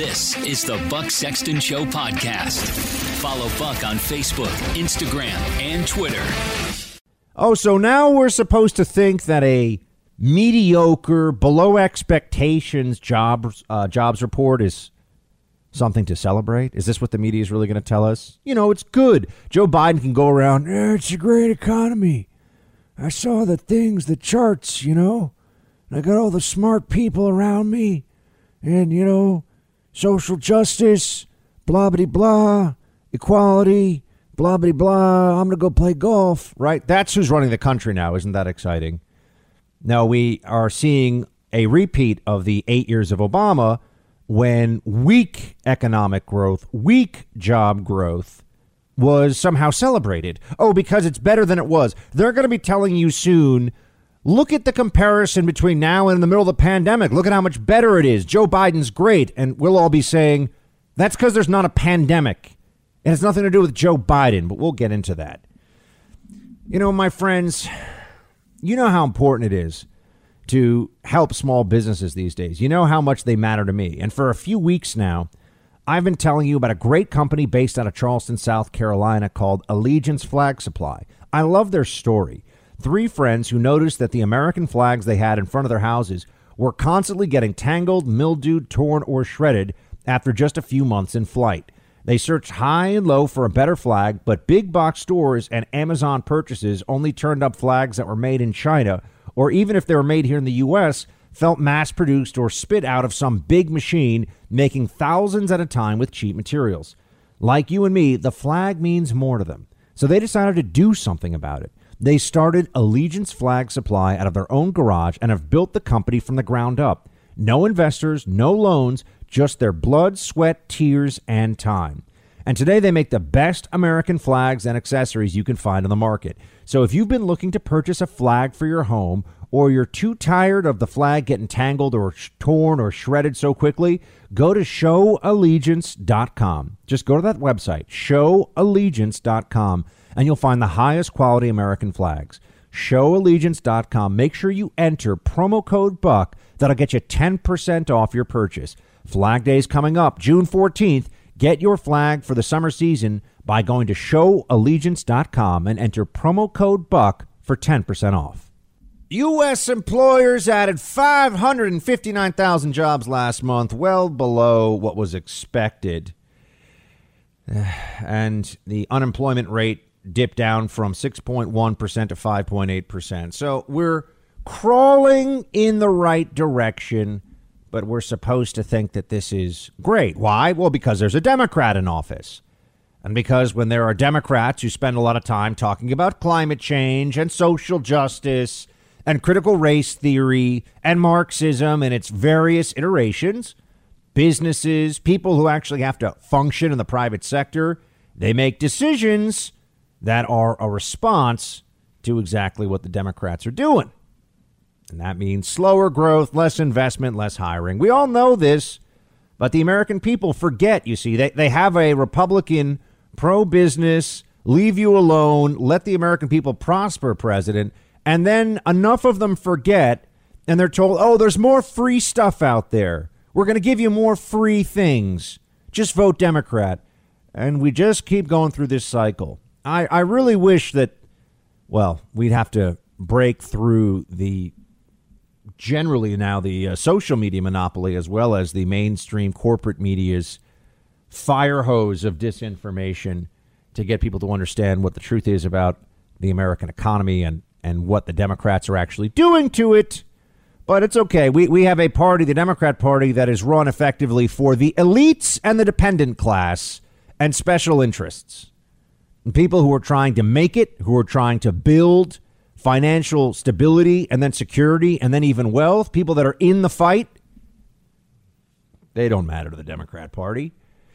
This is the Buck Sexton Show podcast. Follow Buck on Facebook, Instagram, and Twitter. Oh, so now we're supposed to think that a mediocre, below expectations jobs uh, jobs report is something to celebrate? Is this what the media is really going to tell us? You know, it's good. Joe Biden can go around. Eh, it's a great economy. I saw the things, the charts. You know, and I got all the smart people around me, and you know, social justice, blah blah blah, equality, blah blah blah. I'm gonna go play golf. Right? That's who's running the country now. Isn't that exciting? Now, we are seeing a repeat of the eight years of Obama when weak economic growth, weak job growth was somehow celebrated. Oh, because it's better than it was. They're going to be telling you soon look at the comparison between now and in the middle of the pandemic. Look at how much better it is. Joe Biden's great. And we'll all be saying that's because there's not a pandemic. It has nothing to do with Joe Biden, but we'll get into that. You know, my friends, you know how important it is to help small businesses these days. You know how much they matter to me. And for a few weeks now, I've been telling you about a great company based out of Charleston, South Carolina called Allegiance Flag Supply. I love their story. Three friends who noticed that the American flags they had in front of their houses were constantly getting tangled, mildewed, torn, or shredded after just a few months in flight. They searched high and low for a better flag, but big box stores and Amazon purchases only turned up flags that were made in China, or even if they were made here in the U.S., felt mass produced or spit out of some big machine, making thousands at a time with cheap materials. Like you and me, the flag means more to them. So they decided to do something about it. They started Allegiance Flag Supply out of their own garage and have built the company from the ground up. No investors, no loans, just their blood, sweat, tears, and time. And today they make the best American flags and accessories you can find on the market. So if you've been looking to purchase a flag for your home, or you're too tired of the flag getting tangled or sh- torn or shredded so quickly, go to showallegiance.com. Just go to that website, showallegiance.com, and you'll find the highest quality American flags. Showallegiance.com. Make sure you enter promo code BUCK. That'll get you 10% off your purchase. Flag Day's coming up June 14th. Get your flag for the summer season by going to showallegiance.com and enter promo code BUCK for 10% off. U.S. employers added 559,000 jobs last month, well below what was expected. And the unemployment rate dipped down from 6.1% to 5.8%. So we're crawling in the right direction, but we're supposed to think that this is great. Why? Well, because there's a Democrat in office. And because when there are Democrats who spend a lot of time talking about climate change and social justice and critical race theory and Marxism and its various iterations, businesses, people who actually have to function in the private sector, they make decisions that are a response to exactly what the Democrats are doing. And that means slower growth, less investment, less hiring. We all know this, but the American people forget, you see. They, they have a Republican pro business, leave you alone, let the American people prosper president and then enough of them forget and they're told, oh, there's more free stuff out there. We're going to give you more free things. Just vote Democrat. And we just keep going through this cycle. I, I really wish that, well, we'd have to break through the generally now the uh, social media monopoly as well as the mainstream corporate media's fire hose of disinformation to get people to understand what the truth is about the American economy and and what the Democrats are actually doing to it. But it's okay. We, we have a party, the Democrat Party, that is run effectively for the elites and the dependent class and special interests. People who are trying to make it, who are trying to build financial stability and then security and then even wealth, people that are in the fight, they don't matter to the Democrat Party.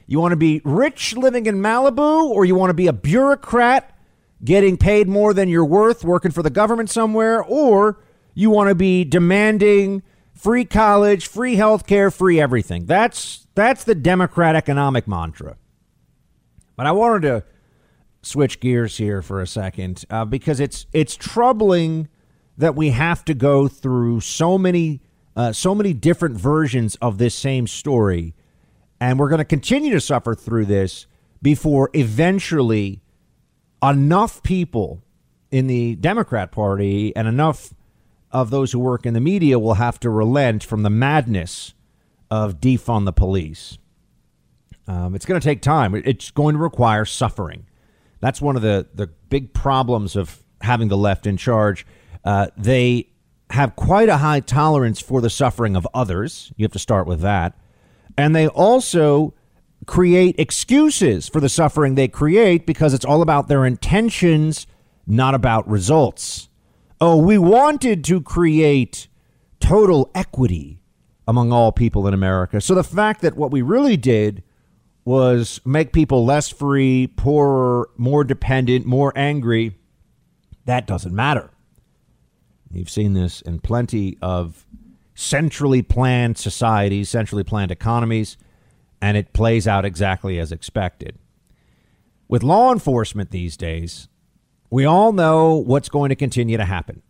You want to be rich living in Malibu or you want to be a bureaucrat getting paid more than you're worth working for the government somewhere, or you want to be demanding free college, free health care, free everything. That's that's the Democrat economic mantra. But I wanted to switch gears here for a second uh, because it's it's troubling that we have to go through so many uh, so many different versions of this same story And we're going to continue to suffer through this before eventually enough people in the Democrat Party and enough of those who work in the media will have to relent from the madness of defund the police. Um, it's going to take time. It's going to require suffering. That's one of the, the big problems of having the left in charge. Uh, they have quite a high tolerance for the suffering of others. You have to start with that. And they also create excuses for the suffering they create because it's all about their intentions, not about results. Oh, we wanted to create total equity among all people in America. So the fact that what we really did was make people less free, poorer, more dependent, more angry, that doesn't matter. You've seen this in plenty of centrally planned societies, centrally planned economies, and it plays out exactly as expected. With law enforcement these days, we all know what's going to continue to happen.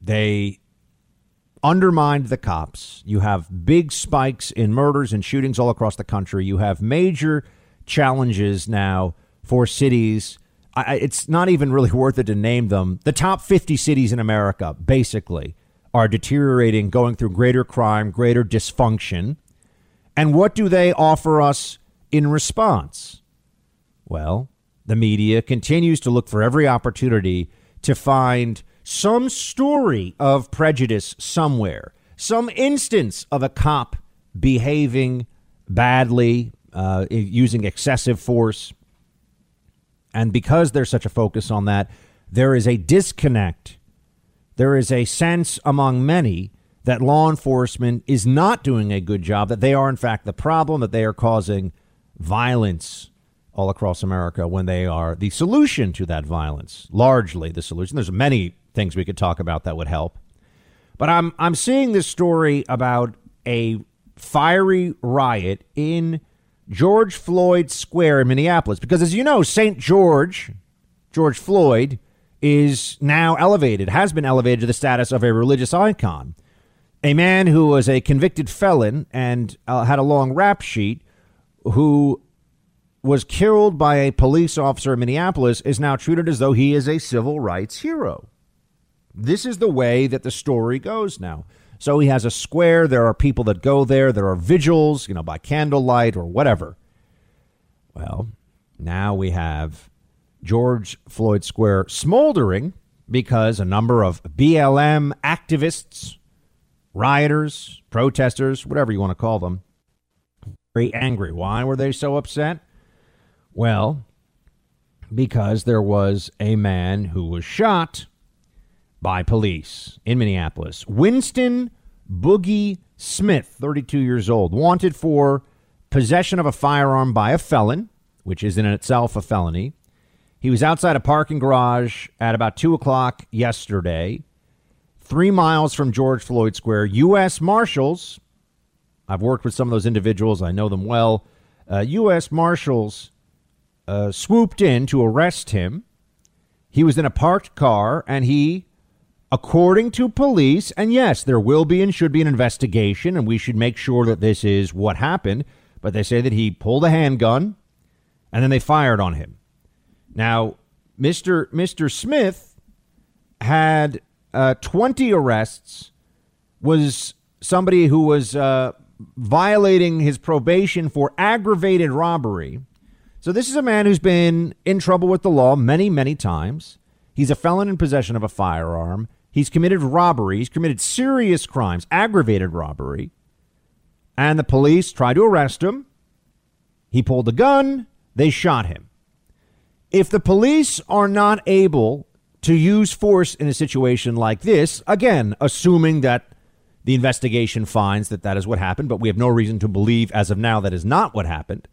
They undermined the cops. You have big spikes in murders and shootings all across the country. You have major challenges now for cities. I, it's not even really worth it to name them. The top 50 cities in America, basically, are deteriorating, going through greater crime, greater dysfunction. And what do they offer us in response? Well, the media continues to look for every opportunity to find some story of prejudice somewhere, some instance of a cop behaving badly, uh, using excessive force. And because there's such a focus on that, there is a disconnect. There is a sense among many that law enforcement is not doing a good job, that they are, in fact, the problem, that they are causing violence all across America when they are the solution to that violence, largely the solution. There's many things we could talk about that would help. But I'm I'm seeing this story about a fiery riot in George Floyd Square in Minneapolis because as you know, St. George, George Floyd is now elevated, has been elevated to the status of a religious icon. A man who was a convicted felon and uh, had a long rap sheet who was killed by a police officer in Minneapolis is now treated as though he is a civil rights hero. This is the way that the story goes now. So he has a square. There are people that go there. There are vigils, you know, by candlelight or whatever. Well, now we have George Floyd Square smoldering because a number of BLM activists, rioters, protesters, whatever you want to call them, very angry. Why were they so upset? Well, because there was a man who was shot by police in Minneapolis. Winston Boogie Smith, 32 years old, wanted for possession of a firearm by a felon, which is in itself a felony. He was outside a parking garage at about 2 o'clock yesterday, three miles from George Floyd Square. U.S. Marshals, I've worked with some of those individuals, I know them well. Uh, U.S. Marshals uh, swooped in to arrest him. He was in a parked car and he according to police, and yes, there will be and should be an investigation, and we should make sure that this is what happened. But they say that he pulled a handgun and then they fired on him. Now, Mr. Mr. Smith had uh, 20 arrests, was somebody who was uh, violating his probation for aggravated robbery. So, this is a man who's been in trouble with the law many, many times. He's a felon in possession of a firearm. He's committed robbery. He's committed serious crimes, aggravated robbery. And the police tried to arrest him. He pulled a gun. They shot him. If the police are not able to use force in a situation like this, again, assuming that the investigation finds that that is what happened, but we have no reason to believe as of now that is not what happened.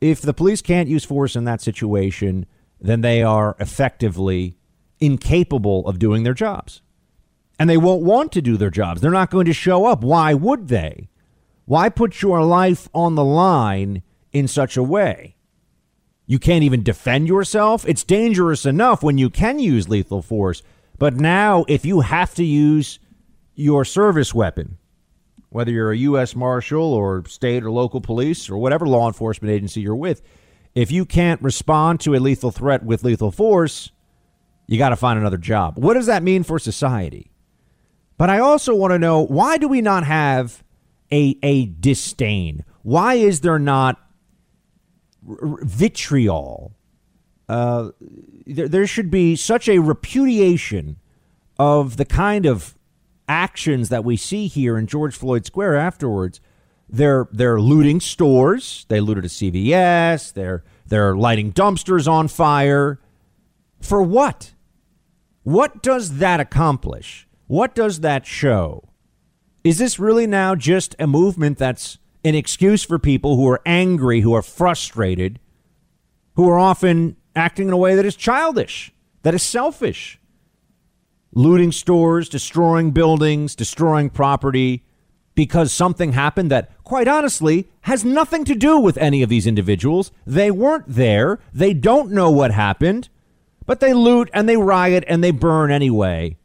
If the police can't use force in that situation, then they are effectively incapable of doing their jobs. And they won't want to do their jobs. They're not going to show up. Why would they? Why put your life on the line in such a way? You can't even defend yourself. It's dangerous enough when you can use lethal force. But now, if you have to use your service weapon, whether you're a U.S. Marshal or state or local police or whatever law enforcement agency you're with, if you can't respond to a lethal threat with lethal force, you got to find another job. What does that mean for society? But I also want to know why do we not have a, a disdain? Why is there not vitriol? Uh, there, there should be such a repudiation of the kind of actions that we see here in George Floyd Square afterwards. They're they're looting stores. They looted a CVS. They're they're lighting dumpsters on fire. For what? What does that accomplish? What does that show? Is this really now just a movement that's an excuse for people who are angry, who are frustrated, who are often acting in a way that is childish, that is selfish? Looting stores, destroying buildings, destroying property because something happened that, quite honestly, has nothing to do with any of these individuals. They weren't there. They don't know what happened, but they loot and they riot and they burn anyway.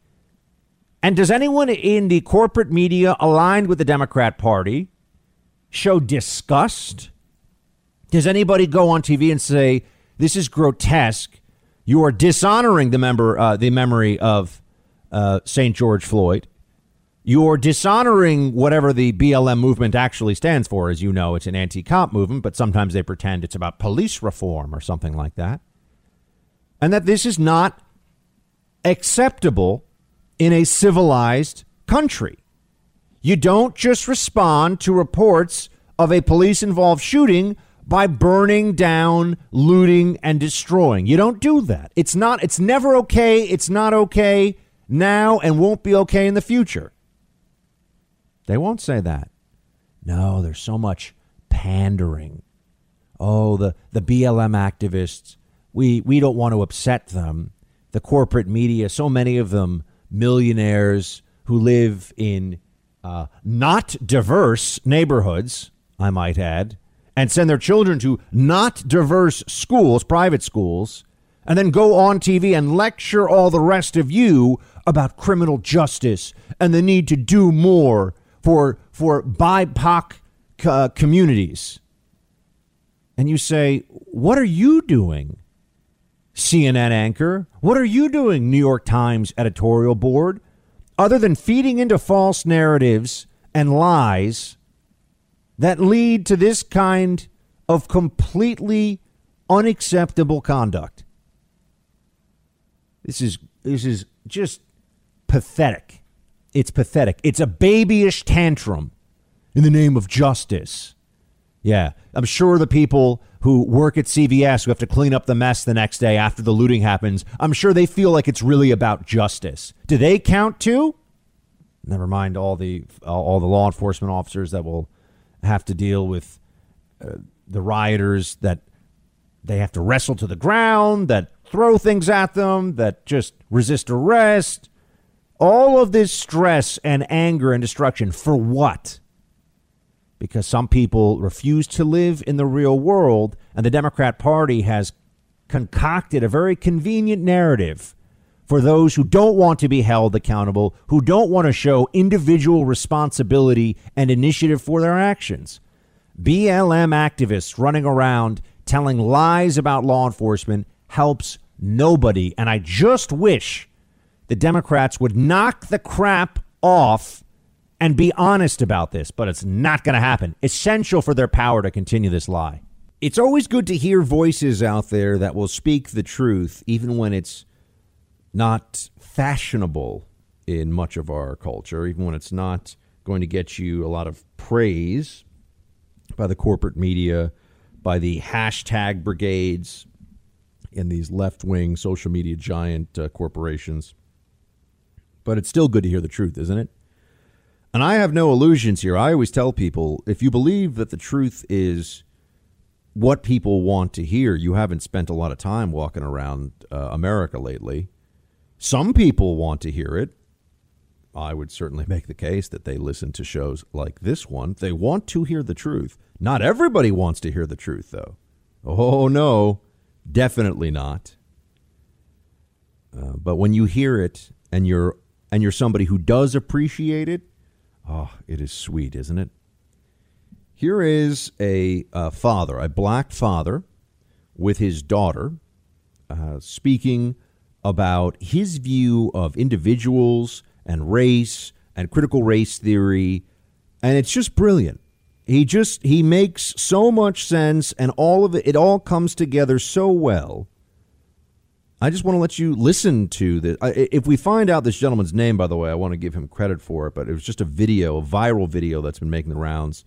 And does anyone in the corporate media aligned with the Democrat Party show disgust? Does anybody go on TV and say, this is grotesque? You are dishonoring the member, uh, the memory of uh, St. George Floyd. You're dishonoring whatever the BLM movement actually stands for. As you know, it's an anti cop movement, but sometimes they pretend it's about police reform or something like that. And that this is not acceptable in a civilized country. You don't just respond to reports of a police involved shooting by burning down, looting, and destroying. You don't do that. It's not, it's never okay. It's not okay now and won't be okay in the future. They won't say that. No, there's so much pandering. Oh, the, the BLM activists, we, we don't want to upset them. The corporate media, so many of them millionaires who live in uh, not diverse neighborhoods, I might add, and send their children to not diverse schools, private schools, and then go on TV and lecture all the rest of you about criminal justice and the need to do more for for BIPOC uh, communities. And you say, "What are you doing?" CNN anchor? What are you doing, New York Times editorial board? Other than feeding into false narratives and lies that lead to this kind of completely unacceptable conduct. This is this is just pathetic. It's pathetic. It's a babyish tantrum in the name of justice. Yeah, I'm sure the people who work at CVS who have to clean up the mess the next day after the looting happens, I'm sure they feel like it's really about justice. Do they count too? Never mind all the all the law enforcement officers that will have to deal with uh, the rioters that they have to wrestle to the ground, that throw things at them, that just resist arrest. All of this stress and anger and destruction for what? Because some people refuse to live in the real world, and the Democrat Party has concocted a very convenient narrative for those who don't want to be held accountable, who don't want to show individual responsibility and initiative for their actions. BLM activists running around telling lies about law enforcement helps nobody. And I just wish the Democrats would knock the crap off and be honest about this, but it's not going to happen. Essential for their power to continue this lie. It's always good to hear voices out there that will speak the truth, even when it's not fashionable in much of our culture, even when it's not going to get you a lot of praise by the corporate media, by the hashtag brigades in these left wing social media giant uh, corporations. But it's still good to hear the truth, isn't it? And I have no illusions here. I always tell people if you believe that the truth is what people want to hear, you haven't spent a lot of time walking around uh, America lately. Some people want to hear it. I would certainly make the case that they listen to shows like this one. They want to hear the truth. Not everybody wants to hear the truth, though. Oh, no, definitely not. Uh, but when you hear it and you're and you're somebody who does appreciate it, Oh, it is sweet, isn't it? Here is a uh, father, a black father, with his daughter, uh, speaking about his view of individuals and race and critical race theory, and it's just brilliant. He just he makes so much sense, and all of it it all comes together so well. I just want to let you listen to this. If we find out this gentleman's name, by the way, I want to give him credit for it. But it was just a video, a viral video that's been making the rounds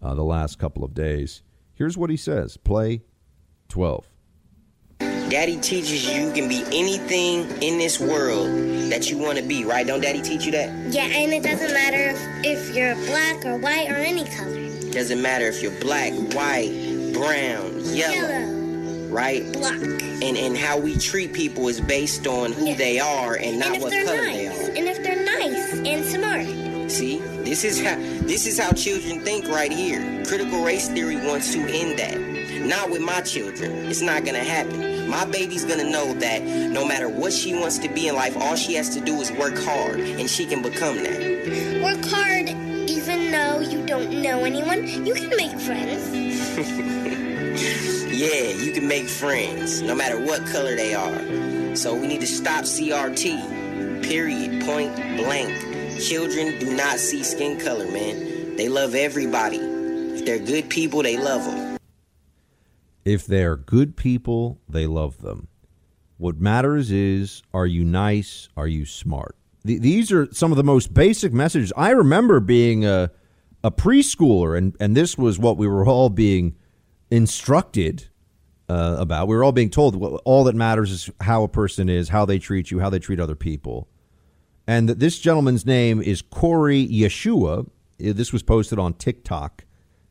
uh, the last couple of days. Here's what he says. Play twelve. Daddy teaches you you can be anything in this world that you want to be, right? Don't Daddy teach you that? Yeah, and it doesn't matter if, if you're black or white or any color. Doesn't matter if you're black, white, brown, yellow, Yellow, right? black. And and how we treat people is based on who Yeah. they are and not and what color nice. they are. And if they're nice and smart. See, this is how this is how children think right here. Critical race theory wants to end that. Not with my children. It's not gonna happen. My baby's gonna know that no matter what she wants to be in life, all she has to do is work hard, and she can become that. Work hard even though you don't know anyone. You can make friends. Yeah, you can make friends, no matter what color they are. So we need to stop CRT. Period. Point blank. Children do not see skin color, man. They love everybody. If they're good people, they love them. If they're good people, they love them. What matters is are you nice? Are you smart? Th- these are some of the most basic messages. I remember being a, a preschooler, and, and this was what we were all being instructed uh, about. We were all being told all that matters is how a person is, how they treat you, how they treat other people. And this gentleman's name is Corey Yeshua. This was posted on TikTok,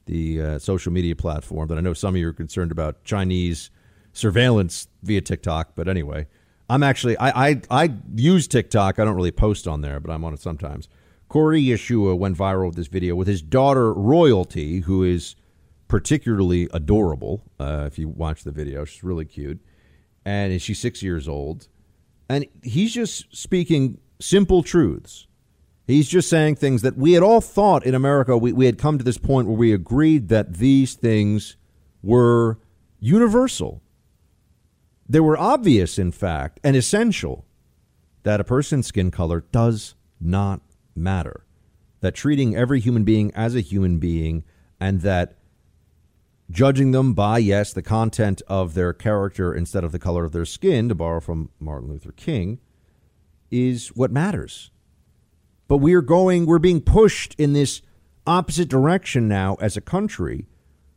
the uh, social media platform that I know some of you are concerned about Chinese surveillance via TikTok. But anyway, I'm actually I I, I use TikTok. I don't really post on there, but I'm on it sometimes. Corey Yeshua went viral with this video with his daughter Royalty, who is particularly adorable. Uh, if you watch the video, she's really cute, and she's six years old, and he's just speaking simple truths. He's just saying things that we had all thought in America. We, we had come to this point where we agreed that these things were universal. They were obvious, in fact, and essential that a person's skin color does not matter. That treating every human being as a human being and that judging them by, yes, the content of their character instead of the color of their skin, to borrow from Martin Luther King, is what matters. But we are going, we're being pushed in this opposite direction now as a country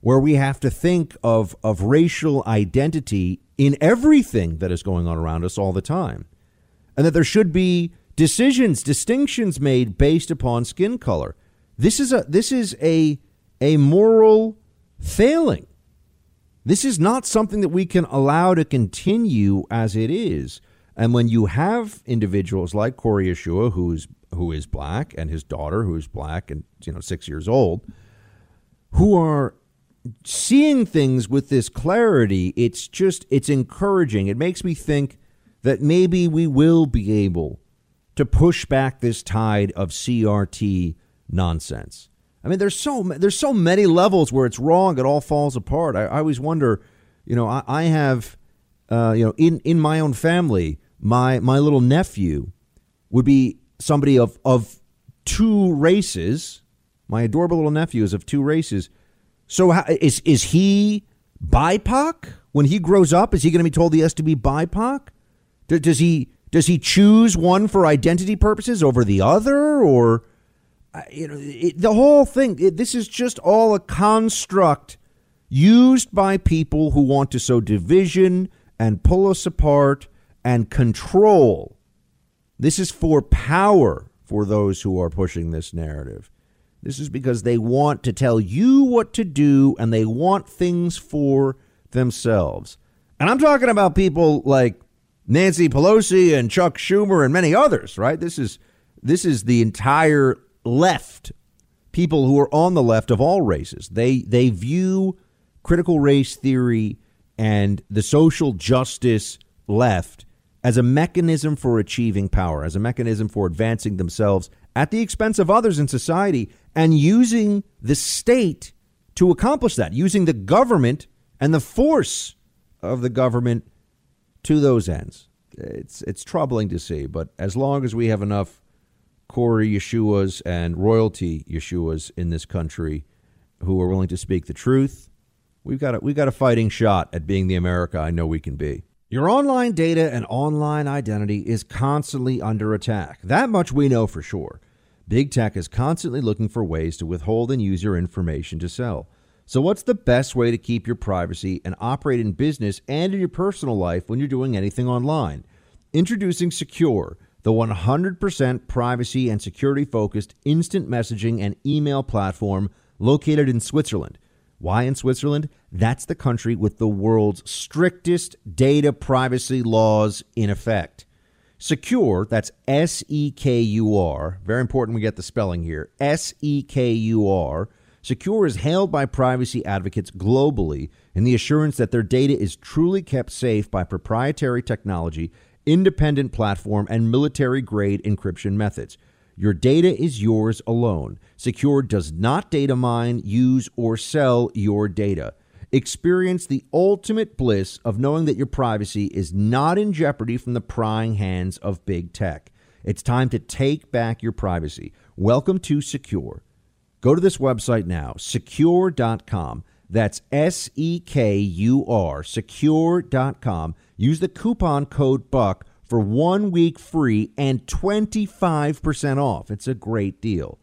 where we have to think of, of racial identity in everything that is going on around us all the time. And that there should be decisions, distinctions made based upon skin color. This is a this is a a moral failing. This is not something that we can allow to continue as it is. And when you have individuals like Corey Yeshua, who's who is black, and his daughter, who is black and you know six years old, who are seeing things with this clarity, it's just it's encouraging. It makes me think that maybe we will be able to push back this tide of CRT nonsense. I mean, there's so there's so many levels where it's wrong. It all falls apart. I, I always wonder, you know, I, I have, uh, you know, in in my own family, my my little nephew would be somebody of of two races. My adorable little nephew is of two races. So how, is is he BIPOC when he grows up? Is he going to be told he has to be BIPOC? Does he does he choose one for identity purposes over the other, or you know it, the whole thing? It, this is just all a construct used by people who want to sow division and pull us apart and control. This is for power for those who are pushing this narrative. This is because they want to tell you what to do and they want things for themselves. And I'm talking about people like Nancy Pelosi and Chuck Schumer and many others, right? This is this is the entire left. People who are on the left of all races. They they view critical race theory and the social justice left as a mechanism for achieving power, as a mechanism for advancing themselves at the expense of others in society and using the state to accomplish that, using the government and the force of the government to those ends. It's it's troubling to see, but as long as we have enough Corey Yeshuas and royalty Yeshuas in this country who are willing to speak the truth, we've got a, we've got a fighting shot at being the America I know we can be. Your online data and online identity is constantly under attack. That much we know for sure. Big tech is constantly looking for ways to withhold and use your information to sell. So, what's the best way to keep your privacy and operate in business and in your personal life when you're doing anything online? Introducing Sekur, the 100% privacy and security focused instant messaging and email platform located in Switzerland. Why in Switzerland? That's the country with the world's strictest data privacy laws in effect. Sekur, that's S E K U R, very important we get the spelling here S E K U R Sekur is hailed by privacy advocates globally in the assurance that their data is truly kept safe by proprietary technology, independent platform, and military grade encryption methods. Your data is yours alone. Sekur does not data mine, use, or sell your data. Experience the ultimate bliss of knowing that your privacy is not in jeopardy from the prying hands of big tech. It's time to take back your privacy. Welcome to Sekur. Go to this website now, sekur.com. That's S E K U R, sekur.com. Use the coupon code BUCK for one week free and 25% off. It's a great deal.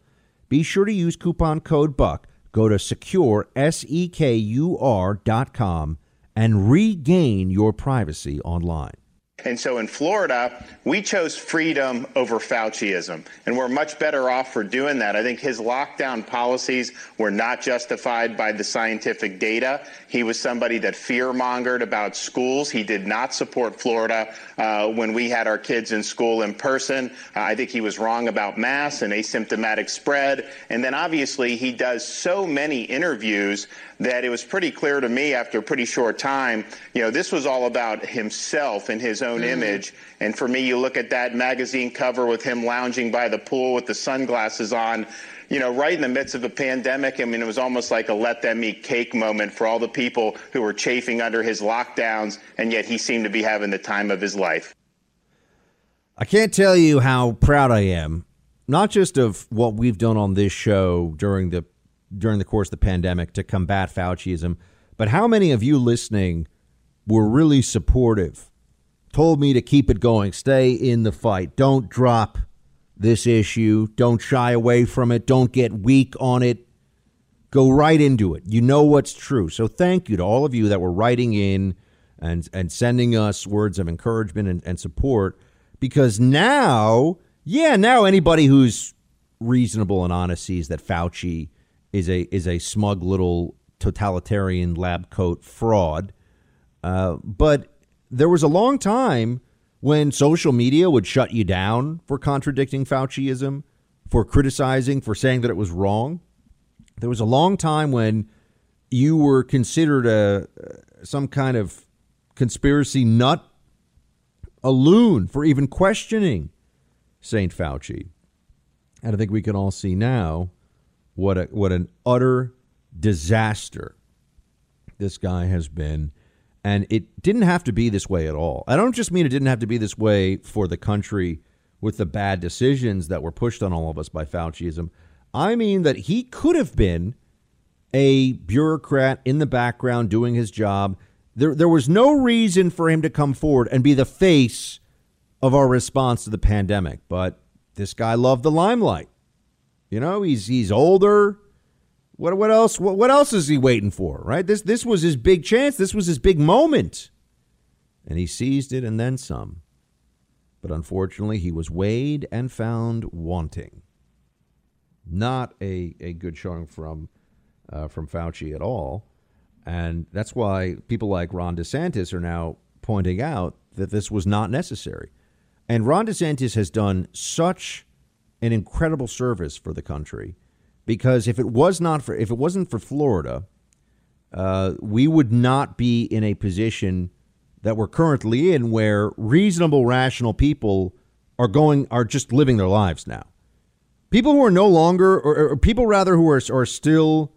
Be sure to use coupon code BUCK. Go to secure, S E K U R.com and regain your privacy online. And so in Florida, we chose freedom over Fauciism. And we're much better off for doing that. I think his lockdown policies were not justified by the scientific data. He was somebody that fear mongered about schools. He did not support Florida uh, when we had our kids in school in person. Uh, I think he was wrong about masks and asymptomatic spread. And then obviously, he does so many interviews that it was pretty clear to me after a pretty short time, you know, this was all about himself and his own mm. image. And for me, you look at that magazine cover with him lounging by the pool with the sunglasses on, you know, right in the midst of a pandemic. I mean, it was almost like a let them eat cake moment for all the people who were chafing under his lockdowns, and yet he seemed to be having the time of his life. I can't tell you how proud I am, not just of what we've done on this show during the during the course of the pandemic to combat Fauciism. But how many of you listening were really supportive? Told me to keep it going, stay in the fight, don't drop this issue, don't shy away from it, don't get weak on it. Go right into it. You know what's true. So thank you to all of you that were writing in and and sending us words of encouragement and, and support because now, yeah, now anybody who's reasonable and honest sees that Fauci is a is a smug little totalitarian lab coat fraud. Uh, but there was a long time when social media would shut you down for contradicting Fauciism, for criticizing, for saying that it was wrong. There was a long time when you were considered a some kind of conspiracy nut, a loon for even questioning St. Fauci. And I think we can all see now what a, what an utter disaster this guy has been. And it didn't have to be this way at all. I don't just mean it didn't have to be this way for the country with the bad decisions that were pushed on all of us by Fauciism. I mean that he could have been a bureaucrat in the background doing his job. There, there was no reason for him to come forward and be the face of our response to the pandemic. But this guy loved the limelight. You know, he's he's older. What what else? What, what else is he waiting for? Right? This this was his big chance. This was his big moment, and he seized it and then some. But unfortunately, he was weighed and found wanting. Not a, a good showing from uh, from Fauci at all, and that's why people like Ron DeSantis are now pointing out that this was not necessary. And Ron DeSantis has done such an incredible service for the country because if it was not for if it wasn't for Florida, uh, we would not be in a position that we're currently in, where reasonable, rational people are going are just living their lives now. People who are no longer, or, or people rather, who are, are still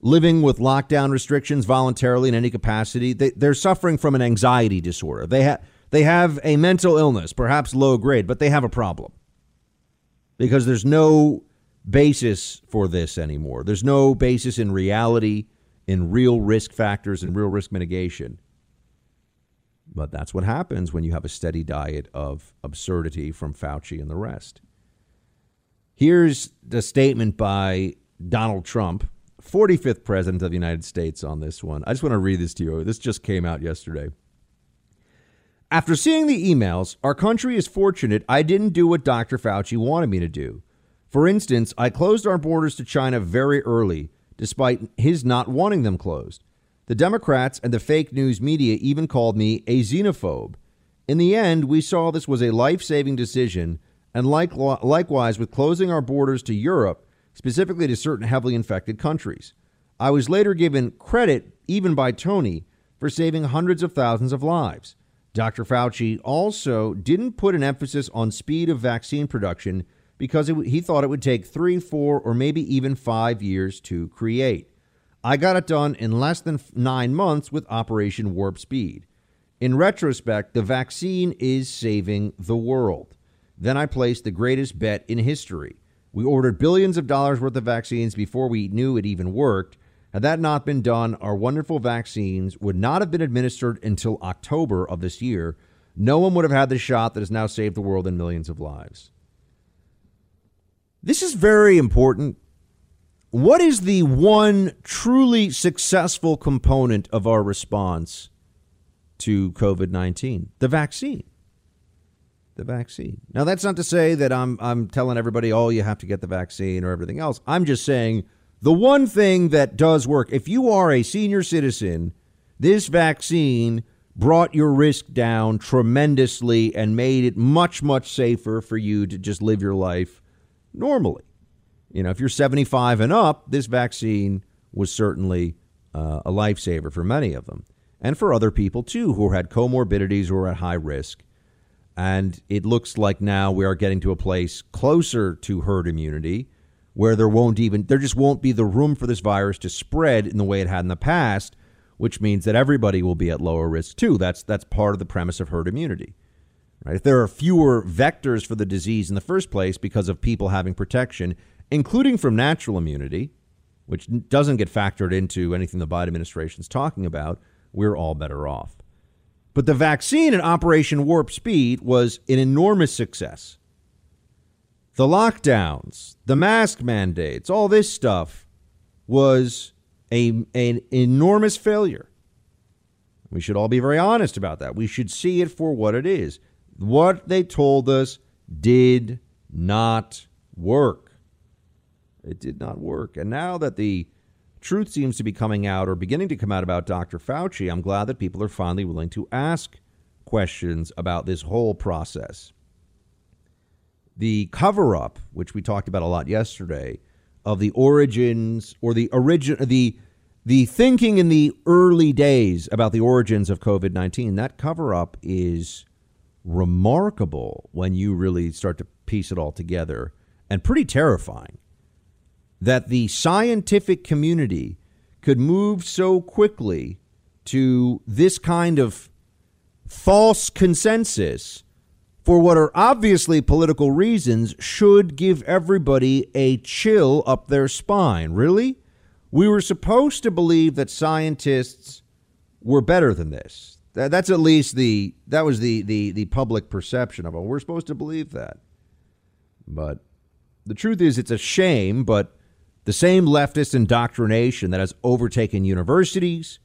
living with lockdown restrictions voluntarily in any capacity, they, they're suffering from an anxiety disorder. They have they have a mental illness, perhaps low grade, but they have a problem because there's no basis for this anymore. There's no basis in reality, in real risk factors, and real risk mitigation. But that's what happens when you have a steady diet of absurdity from Fauci and the rest. Here's the statement by Donald Trump, 45th president of the United States, on this one. I just want to read this to you. This just came out yesterday. After seeing the emails, our country is fortunate I didn't do what Dr. Fauci wanted me to do. For instance, I closed our borders to China very early, despite his not wanting them closed. The Democrats and the fake news media even called me a xenophobe. In the end, we saw this was a life saving decision, and like, likewise with closing our borders to Europe, specifically to certain heavily infected countries. I was later given credit, even by Tony, for saving hundreds of thousands of lives. Dr. Fauci also didn't put an emphasis on speed of vaccine production because it, he thought it would take three, four, or maybe even five years to create. I got it done in less than nine months with Operation Warp Speed. In retrospect, the vaccine is saving the world. Then I placed the greatest bet in history. We ordered billions of dollars worth of vaccines before we knew it even worked. Had that not been done, our wonderful vaccines would not have been administered until October of this year. No one would have had the shot that has now saved the world and millions of lives. This is very important. What is the one truly successful component of our response to COVID 19? The vaccine. The vaccine. Now, that's not to say that I'm, I'm telling everybody, oh, you have to get the vaccine or everything else. I'm just saying the one thing that does work, if you are a senior citizen, this vaccine brought your risk down tremendously and made it much, much safer for you to just live your life normally. You know, if you're 75 and up, this vaccine was certainly uh, a lifesaver for many of them and for other people too who had comorbidities or at high risk. And it looks like now we are getting to a place closer to herd immunity where there won't even there just won't be the room for this virus to spread in the way it had in the past, which means that everybody will be at lower risk too. That's that's part of the premise of herd immunity. Right? If there are fewer vectors for the disease in the first place because of people having protection, including from natural immunity, which doesn't get factored into anything the Biden administration is talking about, we're all better off. But the vaccine in Operation Warp Speed was an enormous success. The lockdowns, the mask mandates, all this stuff was a, an enormous failure. We should all be very honest about that. We should see it for what it is. What they told us did not work. It did not work. And now that the truth seems to be coming out or beginning to come out about Dr. Fauci, I'm glad that people are finally willing to ask questions about this whole process. The cover up, which we talked about a lot yesterday, of the origins or the origin the the thinking in the early days about the origins of COVID 19, that cover up is remarkable when you really start to piece it all together and pretty terrifying that the scientific community could move so quickly to this kind of false consensus for what are obviously political reasons should give everybody a chill up their spine. Really? We were supposed to believe that scientists were better than this. That, that's at least the that was the, the the public perception of it. We're supposed to believe that. But the truth is it's a shame, but the same leftist indoctrination that has overtaken universities,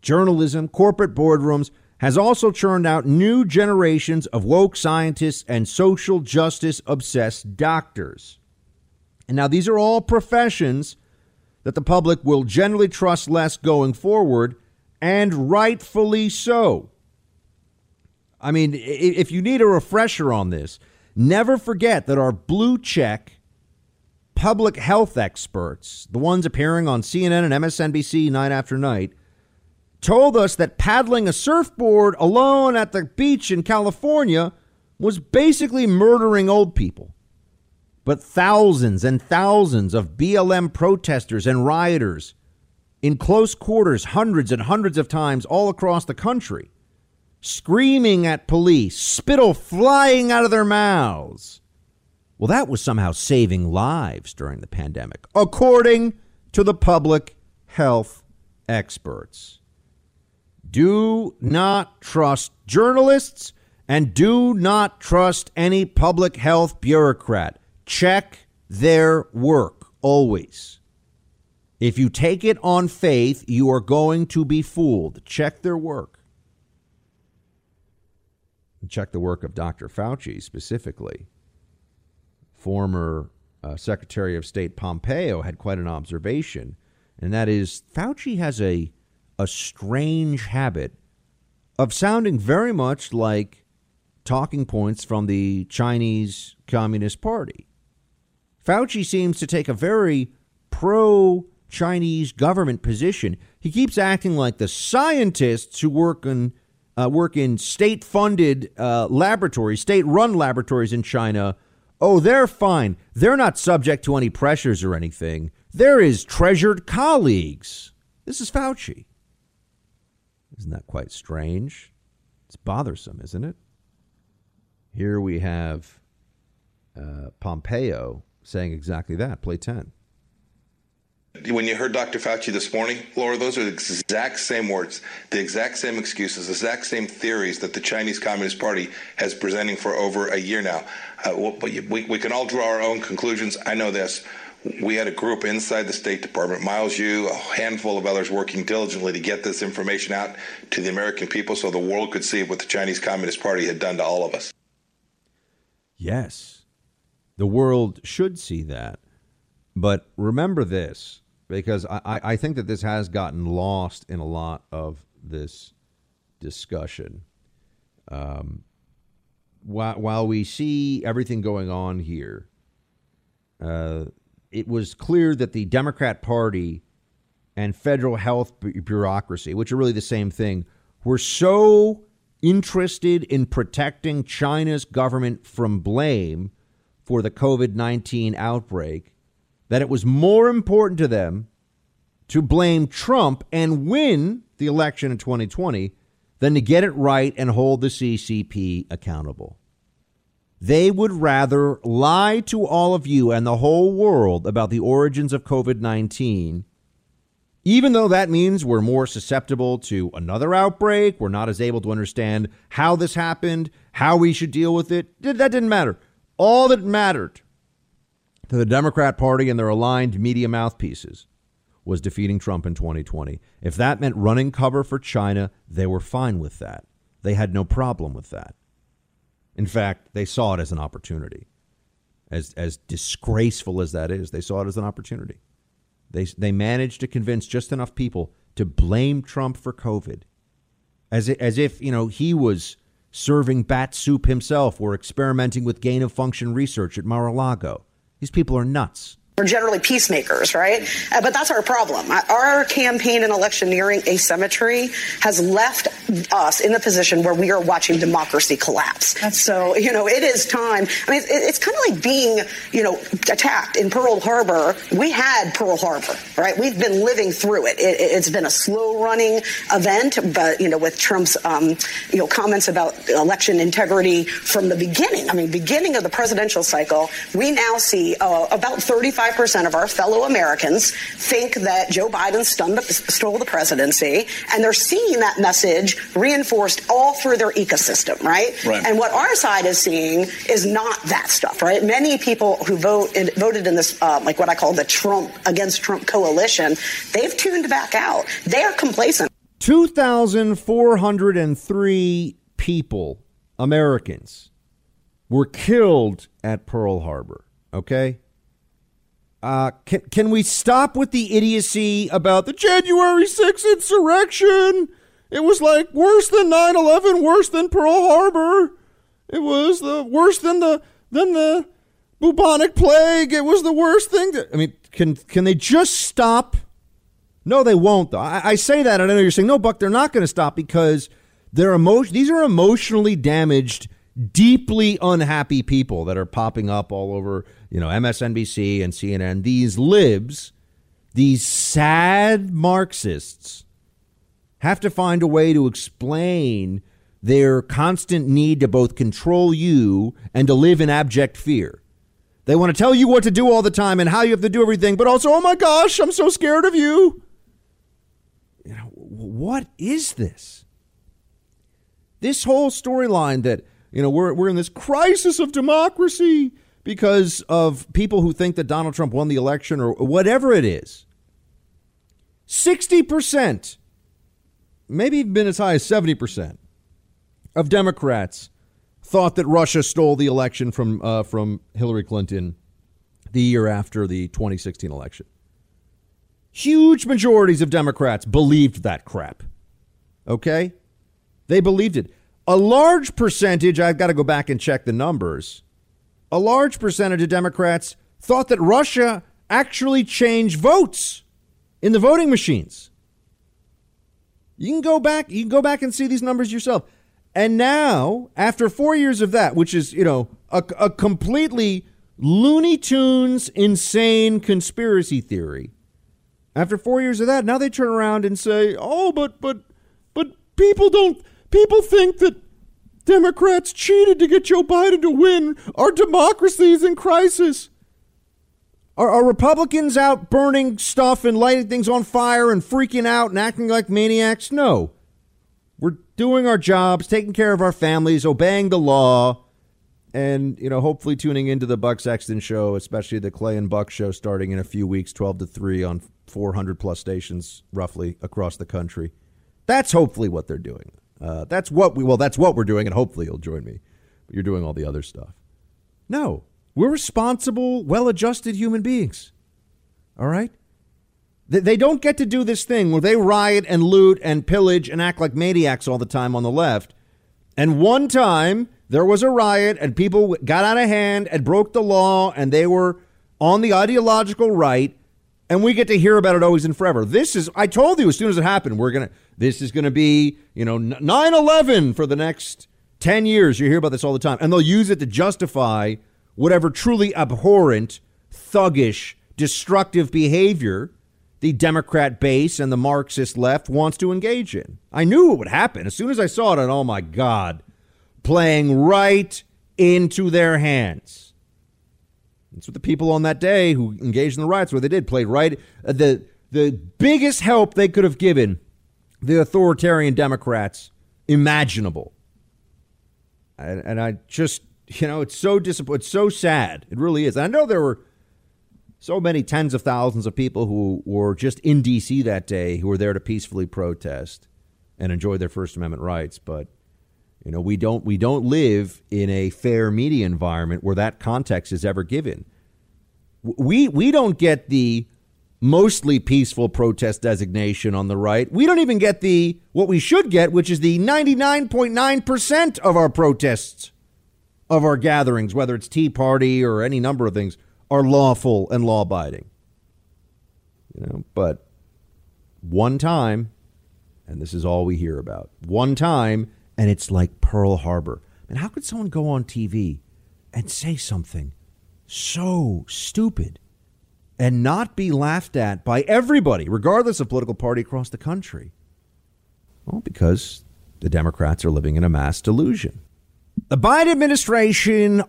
journalism, corporate boardrooms has also churned out new generations of woke scientists and social justice obsessed doctors. And now these are all professions that the public will generally trust less going forward and rightfully so. I mean, if you need a refresher on this, never forget that our blue check public health experts, the ones appearing on CNN and MSNBC night after night, told us that paddling a surfboard alone at the beach in California was basically murdering old people. but thousands and thousands of BLM protesters and rioters in close quarters, hundreds and hundreds of times all across the country, screaming at police, spittle flying out of their mouths. Well, that was somehow saving lives during the pandemic, according to the public health experts. Do not trust journalists and do not trust any public health bureaucrat. Check their work always. If you take it on faith, you are going to be fooled. Check their work. Check the work of Dr. Fauci specifically. Former uh, Secretary of State Pompeo had quite an observation, and that is Fauci has a, a strange habit of sounding very much like talking points from the Chinese Communist Party. Fauci seems to take a very pro Chinese government position. He keeps acting like the scientists who work in uh, work in state-funded uh, laboratories, state-run laboratories in China. Oh, they're fine. They're not subject to any pressures or anything. They're treasured colleagues. This is Fauci. Isn't that quite strange? It's bothersome, isn't it? Here we have uh, Pompeo saying exactly that. Play 10. When you heard Dr. Fauci this morning, Laura, those are the exact same words, the exact same excuses, the exact same theories that the Chinese Communist Party has presenting for over a year now. Uh, we, we can all draw our own conclusions. I know this. We had a group inside the State Department, Miles Yu, a handful of others working diligently to get this information out to the American people so the world could see what the Chinese Communist Party had done to all of us. Yes, the world should see that. But remember this because I, I think that this has gotten lost in a lot of this discussion. Um, while, while we see everything going on here, uh, it was clear that the Democrat Party and federal health bureaucracy, which are really the same thing, were so interested in protecting China's government from blame for the COVID 19 outbreak that it was more important to them to blame Trump and win the election in 2020 than to get it right and hold the CCP accountable. They would rather lie to all of you and the whole world about the origins of COVID 19, even though that means we're more susceptible to another outbreak, we're not as able to understand how this happened, how we should deal with it. That didn't matter. All that mattered to the Democrat Party and their aligned media mouthpieces was defeating Trump in 2020. If that meant running cover for China, they were fine with that. They had no problem with that. In fact, they saw it as an opportunity. As, as disgraceful as that is, they saw it as an opportunity. They, they managed to convince just enough people to blame Trump for COVID, as, as if you know he was serving bat soup himself or experimenting with gain of function research at Mar-a-Lago. These people are nuts. We're generally peacemakers, right? Uh, but that's our problem. Our campaign and electioneering asymmetry has left us in the position where we are watching democracy collapse. That's so, you know, it is time. I mean, it's kind of like being, you know, attacked in Pearl Harbor. We had Pearl Harbor, right? We've been living through it. it has been a slow running event, but, you know, with Trump's, um, you know, comments about election integrity from the beginning, I mean, beginning of the presidential cycle, we now see uh, about 35 percent of our fellow Americans think that Joe Biden the, stole the presidency, and they're seeing that message reinforced all through their ecosystem, right? right? And what our side is seeing is not that stuff, right? Many people who vote in, voted in this, uh, like what I call the Trump against Trump coalition, they've tuned back out. They are complacent. 2,403 people, Americans, were killed at Pearl Harbor. Okay? Uh, can can we stop with the idiocy about the January 6th insurrection? It was like worse than 9/11, worse than Pearl Harbor. It was the worse than the than the bubonic plague. It was the worst thing. To, I mean, can can they just stop? No, they won't. Though I, I say that, and I know you're saying no, Buck. They're not going to stop because they're emotion. These are emotionally damaged, deeply unhappy people that are popping up all over you know, MSNBC and CNN, these libs, these sad Marxists, have to find a way to explain their constant need to both control you and to live in abject fear. They want to tell you what to do all the time and how you have to do everything, but also, oh my gosh, I'm so scared of you. You know, what is this? This whole storyline that, you know, we're, we're in this crisis of democracy because of people who think that Donald Trump won the election or whatever it is. 60%, maybe even as high as 70% of Democrats thought that Russia stole the election from uh, from Hillary Clinton the year after the 2016 election. Huge majorities of Democrats believed that crap. Okay? They believed it. A large percentage, I've got to go back and check the numbers. A large percentage of Democrats thought that Russia actually changed votes in the voting machines. You can go back, you can go back and see these numbers yourself. And now, after four years of that, which is, you know, a, a completely Looney Tunes insane conspiracy theory, after four years of that, now they turn around and say, oh, but, but, but people don't, people think that Democrats cheated to get Joe Biden to win. Our democracy is in crisis. Are, are, Republicans out burning stuff and lighting things on fire and freaking out and acting like maniacs? No We're doing our jobs, taking care of our families, obeying the law, and you know, hopefully tuning into the Buck Sexton show, especially the Clay and Buck show, starting in a few weeks, twelve to three on four hundred plus stations roughly across the country. That's hopefully what they're doing. Uh, that's what we well, that's what we're doing, and hopefully you'll join me. But you're doing all the other stuff. No, we're responsible, well-adjusted human beings. All right. They don't get to do this thing where they riot and loot and pillage and act like maniacs all the time on the left. And one time there was a riot and people got out of hand and broke the law and they were on the ideological right. And we get to hear about it always and forever. This is, I told you as soon as it happened, we're going to, this is going to be, you know, 9 11 for the next 10 years. You hear about this all the time. And they'll use it to justify whatever truly abhorrent, thuggish, destructive behavior the Democrat base and the Marxist left wants to engage in. I knew it would happen. As soon as I saw it, and oh my God, playing right into their hands. That's what the people on that day who engaged in the riots, what they did, played right. Uh, the, the biggest help they could have given the authoritarian Democrats imaginable. And, and I just, you know, it's so disappointing. It's so sad. It really is. I know there were so many tens of thousands of people who were just in D.C. that day who were there to peacefully protest and enjoy their First Amendment rights. But you know, we don't we don't live in a fair media environment where that context is ever given. We we don't get the mostly peaceful protest designation on the right. We don't even get the what we should get, which is the 99.9% of our protests of our gatherings, whether it's Tea Party or any number of things are lawful and law abiding. You know, but one time, and this is all we hear about. One time, and it's like Pearl Harbor. And how could someone go on TV and say something so stupid and not be laughed at by everybody, regardless of political party across the country? Well, because the Democrats are living in a mass delusion. The Biden administration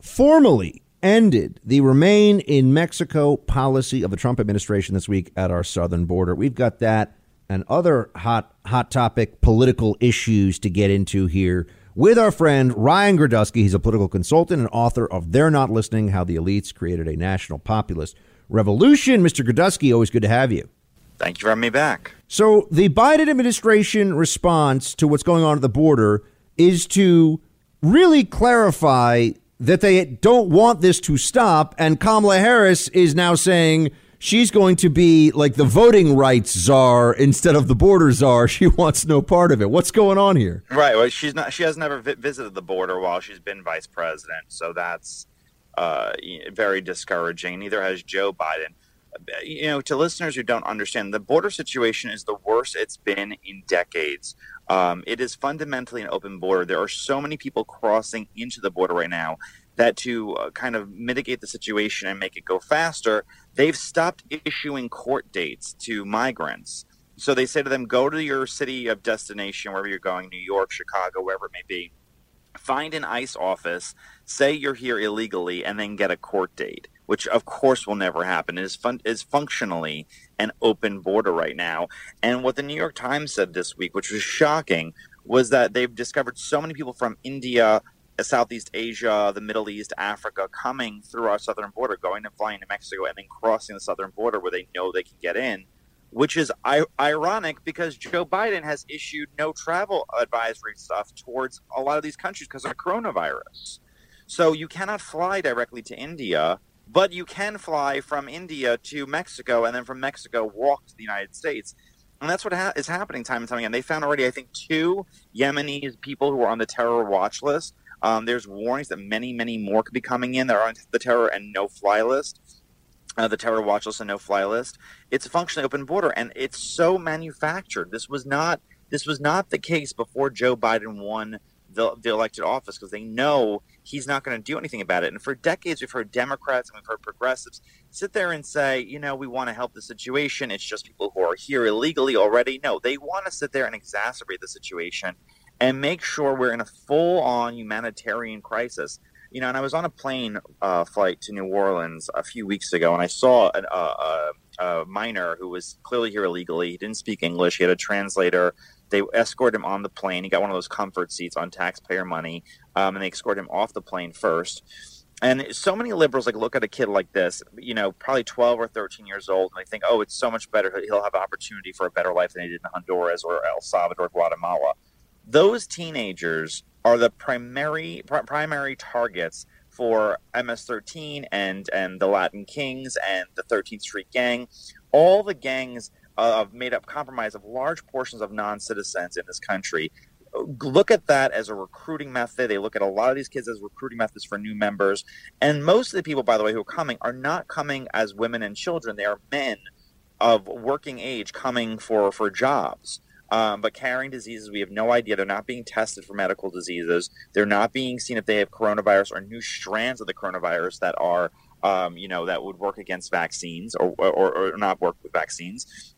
formally ended the remain in Mexico policy of the Trump administration this week at our southern border. We've got that and other hot hot topic political issues to get into here with our friend Ryan Girdusky. He's a political consultant and author of They're Not Listening: How the Elites Created a National Populist Revolution. Mr. Girdusky, always good to have you. Thank you for having me back. So, the Biden administration response to what's going on at the border is to really clarify that they don't want this to stop. And Kamala Harris is now saying she's going to be like the voting rights czar instead of the border czar. She wants no part of it. What's going on here? Right. Well, she's not. She has never vi- visited the border while she's been vice president, so that's uh, very discouraging. Neither has Joe Biden. You know, to listeners who don't understand, the border situation is the worst it's been in decades. Um, it is fundamentally an open border. There are so many people crossing into the border right now that to uh, kind of mitigate the situation and make it go faster, they've stopped issuing court dates to migrants. So they say to them, go to your city of destination, wherever you're going, New York, Chicago, wherever it may be. Find an ICE office, say you're here illegally, and then get a court date, which of course will never happen. It is, fun- is functionally an open border right now. And what the New York Times said this week, which was shocking, was that they've discovered so many people from India, Southeast Asia, the Middle East, Africa coming through our southern border, going and flying to Mexico, and then crossing the southern border where they know they can get in which is I- ironic because Joe Biden has issued no travel advisory stuff towards a lot of these countries because of coronavirus. So you cannot fly directly to India, but you can fly from India to Mexico and then from Mexico walk to the United States. And that's what ha- is happening time and time again. They found already, I think, two Yemeni people who are on the terror watch list. Um, there's warnings that many, many more could be coming in. They're on the terror and no fly list uh, the terror watch list and no fly list. It's a functionally open border, and it's so manufactured. This was not this was not the case before Joe Biden won the, the elected office because they know he's not going to do anything about it. And for decades, we've heard Democrats and we've heard progressives sit there and say, you know, we want to help the situation. It's just people who are here illegally already. No, they want to sit there and exacerbate the situation and make sure we're in a full on humanitarian crisis you know, and I was on a plane uh, flight to New Orleans a few weeks ago, and I saw an, uh, a, a minor who was clearly here illegally. He didn't speak English. He had a translator. They escorted him on the plane. He got one of those comfort seats on taxpayer money, um, and they escorted him off the plane first. And so many liberals like look at a kid like this, you know, probably 12 or 13 years old, and they think, oh, it's so much better. He'll have opportunity for a better life than he did in Honduras or El Salvador, or Guatemala. Those teenagers are the primary pr- primary targets for MS-13 and and the Latin Kings and the 13th Street Gang. All the gangs uh, made up compromise of large portions of non-citizens in this country. Look at that as a recruiting method. They look at a lot of these kids as recruiting methods for new members. And most of the people, by the way, who are coming are not coming as women and children. They are men of working age coming for for jobs um, but carrying diseases we have no idea. They're not being tested for medical diseases. They're not being seen if they have coronavirus or new strands of the coronavirus that are, um, you know, that would work against vaccines or, or, or not work with vaccines.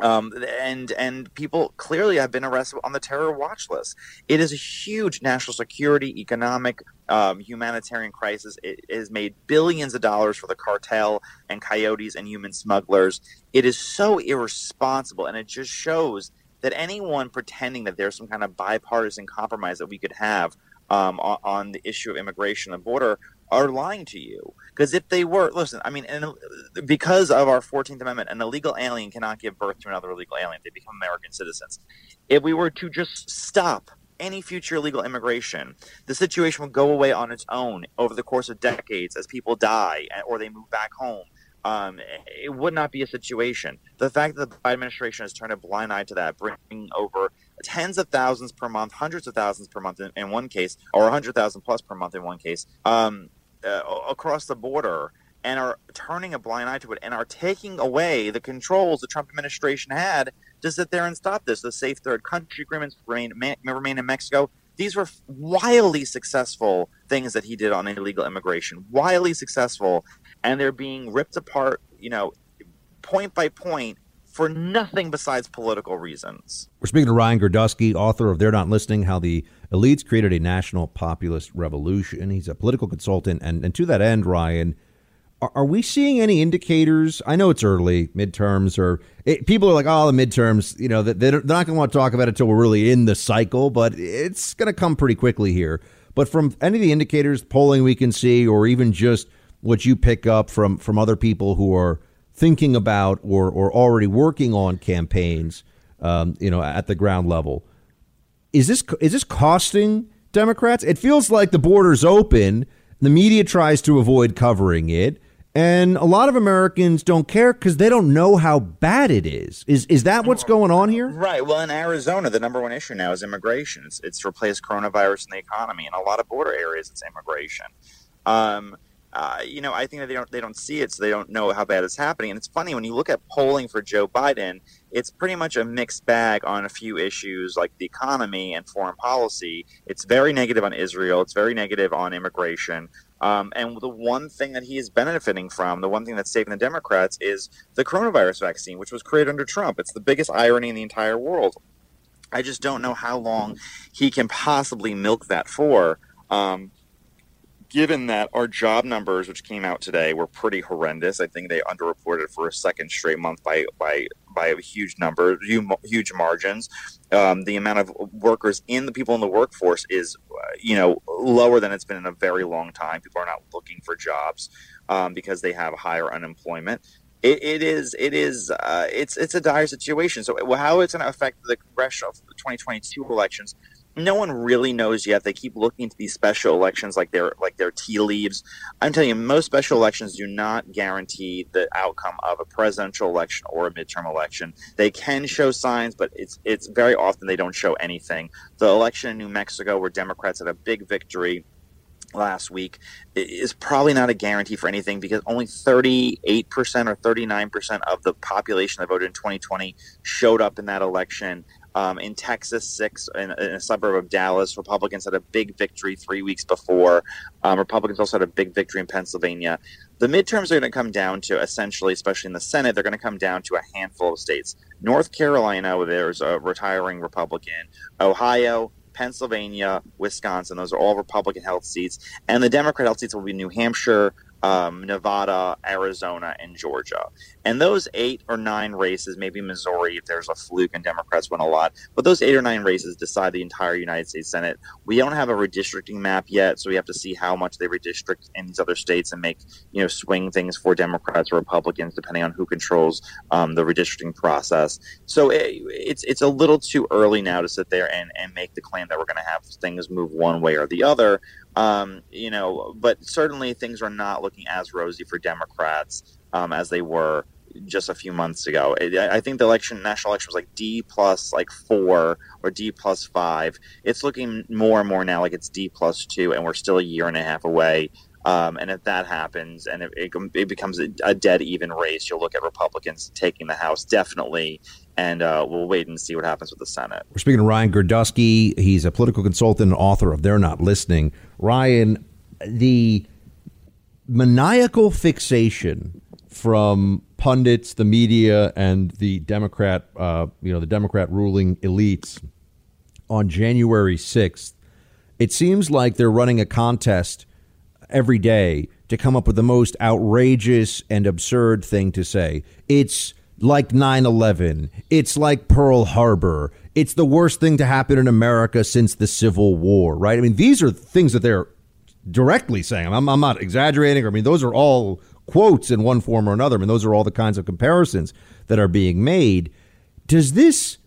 Um, and and people clearly have been arrested on the terror watch list. It is a huge national security, economic, um, humanitarian crisis. It has made billions of dollars for the cartel and coyotes and human smugglers. It is so irresponsible, and it just shows that anyone pretending that there's some kind of bipartisan compromise that we could have um, on, on, the issue of immigration and border are lying to you. Because if they were, listen, I mean, and because of our 14th Amendment, an illegal alien cannot give birth to another illegal alien. They become American citizens. If we were to just stop any future illegal immigration, the situation would go away on its own over the course of decades as people die or they move back home um, it would not be a situation. The fact that the Biden administration has turned a blind eye to that, bringing over tens of thousands per month, hundreds of thousands per month in, in one case, or 100,000 plus per month in one case, um, uh, across the border, and are turning a blind eye to it and are taking away the controls the Trump administration had to sit there and stop this. The safe third country agreements remain, remain in Mexico. These were wildly successful things that he did on illegal immigration, wildly successful and they're being ripped apart, you know, point by point for nothing besides political reasons. We're speaking to Ryan Girdusky, author of They're Not Listening How the Elites Created a National Populist Revolution. He's a political consultant. And, and to that end, Ryan, are, we seeing any indicators? I know it's early, midterms, or people are like, oh, the midterms, you know, they're not going to want to talk about it until we're really in the cycle, but it's going to come pretty quickly here. But from any of the indicators, polling we can see, or even just what you pick up from from other people who are thinking about or or already working on campaigns, um, you know, at the ground level. Is this is this costing Democrats? It feels like the border's open. The media tries to avoid covering it. And a lot of Americans don't care because they don't know how bad it is. Is is that what's going on here? Right. Well, in Arizona, the number one issue now is immigration. It's, it's replaced coronavirus in the economy. In a lot of border areas, it's immigration. Um, uh, you know, I think that they don't they don't see it, so they don't know how bad it's happening. And it's funny when you look at polling for Joe Biden, it's pretty much a mixed bag on a few issues like the economy and foreign policy. It's very negative on Israel. It's very negative on immigration. Um, and the one thing that he is benefiting from, the one thing that's saving the Democrats, is the coronavirus vaccine, which was created under Trump. It's the biggest irony in the entire world. I just don't know how long he can possibly milk that for. Um, given that our job numbers, which came out today, were pretty horrendous. I think they underreported for a second straight month by by by a huge number, huge margins. Um, the amount of workers in the people in the workforce is, you know, lower than it's been in a very long time. People are not looking for jobs um, because they have higher unemployment. It, it is it is uh, it's it's a dire situation. So how it's going to affect the congressional 2022 elections no one really knows yet. They keep looking into these special elections like they're like they're tea leaves. I'm telling you, most special elections do not guarantee the outcome of a presidential election or a midterm election. They can show signs, but it's it's very often they don't show anything. The election in New Mexico, where Democrats had a big victory last week is probably not a guarantee for anything because only 38% or 39% of the population that voted in 2020 showed up in that election. Um, in Texas, six in, in, a suburb of Dallas, Republicans had a big victory three weeks before. Um, Republicans also had a big victory in Pennsylvania. The midterms are going to come down to essentially, especially in the Senate, they're going to come down to a handful of states. North Carolina, there's a retiring Republican. Ohio, Pennsylvania, Wisconsin, those are all Republican held seats. And the Democrat held seats will be New Hampshire, um, Nevada, Arizona, and Georgia. And those eight or nine races, maybe Missouri if there's a fluke and Democrats win a lot, but those eight or nine races decide the entire United States Senate. We don't have a redistricting map yet, so we have to see how much they redistrict in these other states and make you know swing things for Democrats or Republicans depending on who controls um, the redistricting process. So it, it's it's a little too early now to sit there and, and make the claim that we're going to have things move one way or the other. Um, you know, but certainly things are not looking as rosy for Democrats um, as they were just a few months ago. I think the election, national election, was like D plus like four or D plus five. It's looking more and more now like it's D plus two, and we're still a year and a half away. Um, and if that happens and it, it, it becomes a, a, dead even race, you'll look at Republicans taking the House definitely. And uh, we'll wait and see what happens with the Senate. We're speaking to Ryan Girdusky. He's a political consultant and author of They're Not Listening. Ryan, the maniacal fixation from pundits, the media, and the Democrat, uh, you know, the Democrat ruling elites on January 6th, it seems like they're running a contest every day to come up with the most outrageous and absurd thing to say. It's like 9 11. It's like Pearl Harbor. It's the worst thing to happen in America since the Civil War, right? I mean, these are things that they're directly saying. I'm, I'm not exaggerating. I mean, those are all quotes in one form or another. I mean, those are all the kinds of comparisons that are being made. Does this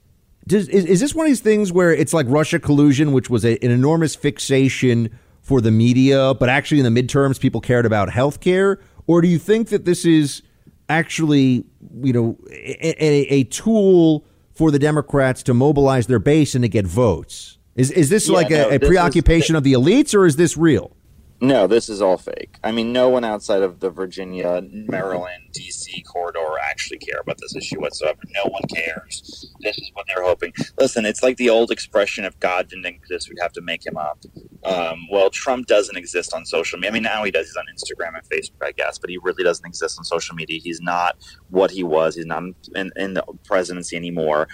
does is, is this one of these things where it's like Russia collusion, which was a, an enormous fixation for the media, but actually in the midterms people cared about health care? Or do you think that this is actually, you know, a, a, a tool for the Democrats to mobilize their base and to get votes? Is is this yeah, like a, no, a preoccupation is, of the elites, or is this real? No, this is all fake. I mean, no one outside of the Virginia, Maryland, D.C. corridor actually care about this issue whatsoever. No one cares. This is what they're hoping. Listen, it's like the old expression: "If God didn't exist, we'd have to make him up." Um, well, Trump doesn't exist on social media. I mean, now he does. He's on Instagram and Facebook, I guess, but he really doesn't exist on social media. He's not what he was. He's not in, in the presidency anymore.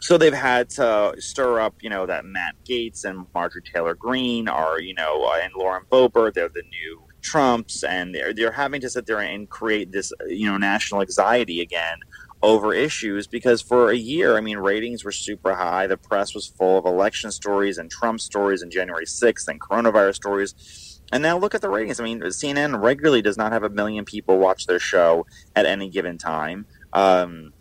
So they've had to stir up, you know, that Matt Gaetz and Marjorie Taylor Greene are, you know, and Lauren Boebert they're the new Trumps, and they're they're having to sit there and create this you know national anxiety again over issues because for a year, I mean, ratings were super high. The press was full of election stories and Trump stories and January 6th and coronavirus stories. And now look at the ratings. I mean, CNN regularly does not have a million people watch their show at any given time. Um,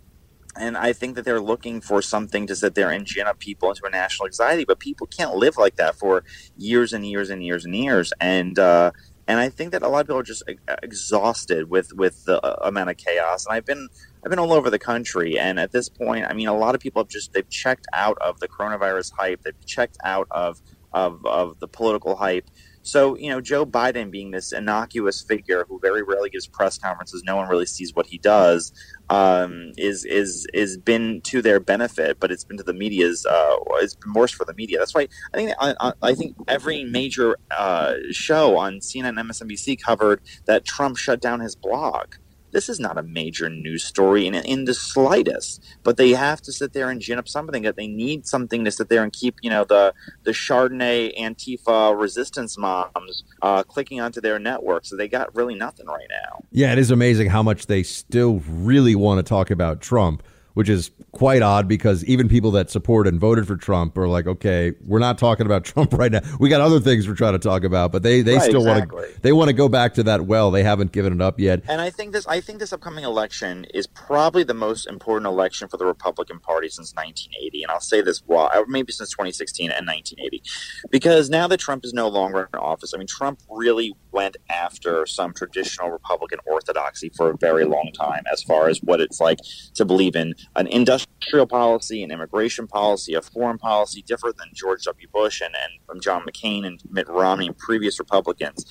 and I think that they're looking for something to sit there and gin up people into a national anxiety. But people can't live like that for years and years and years and years. And uh, and I think that a lot of people are just exhausted with with the uh, amount of chaos. And I've been I've been all over the country, and at this point, I mean, a lot of people have just they've checked out of the coronavirus hype. They've checked out of of of the political hype So, you know, Joe Biden being this innocuous figure who very rarely gives press conferences, no one really sees what he does, um, is is is been to their benefit, but it's been to the media's. Uh, it's been worse for the media. That's why I think I, I think every major uh, show on CNN, and MSNBC covered that Trump shut down his blog this is not a major news story in, in the slightest. But they have to sit there and gin up something that they need something to sit there and keep, you know, the the Chardonnay Antifa resistance moms uh, clicking onto their network. So they got really nothing right now. Yeah, it is amazing how much they still really want to talk about Trump which is quite odd because even people that support and voted for Trump are like, okay, we're not talking about Trump right now. We got other things we're trying to talk about, but they, they right, still exactly. want to they want to go back to that well. They haven't given it up yet. And I think this I think this upcoming election is probably the most important election for the Republican Party since 1980. And I'll say this why maybe since 2016 and 1980, because now that Trump is no longer in office, I mean Trump really went after some traditional Republican orthodoxy for a very long time as far as what it's like to believe in an industrial policy, an immigration policy, a foreign policy different than George W. Bush and, and from John McCain and Mitt Romney and previous Republicans.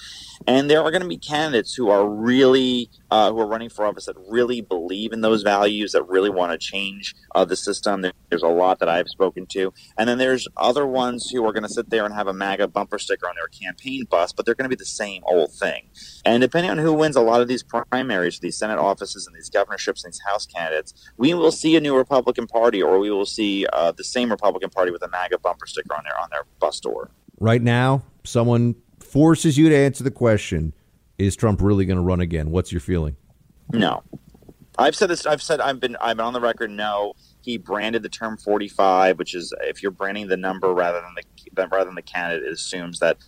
And there are going to be candidates who are really uh, who are running for office that really believe in those values, that really want to change uh, the system. There's a lot that I've spoken to, and then there's other ones who are going to sit there and have a MAGA bumper sticker on their campaign bus, but they're going to be the same old thing. And depending on who wins a lot of these primaries, these Senate offices and these governorships and these House candidates, we will see a new Republican Party, or we will see uh, the same Republican Party with a MAGA bumper sticker on their on their bus door. Right now, someone forces you to answer the question: Is Trump really going to run again? What's your feeling? No, I've said this. I've said I've been I've been on the record. No, he branded the term 45, which is if you're branding the number rather than the rather than the candidate, it assumes that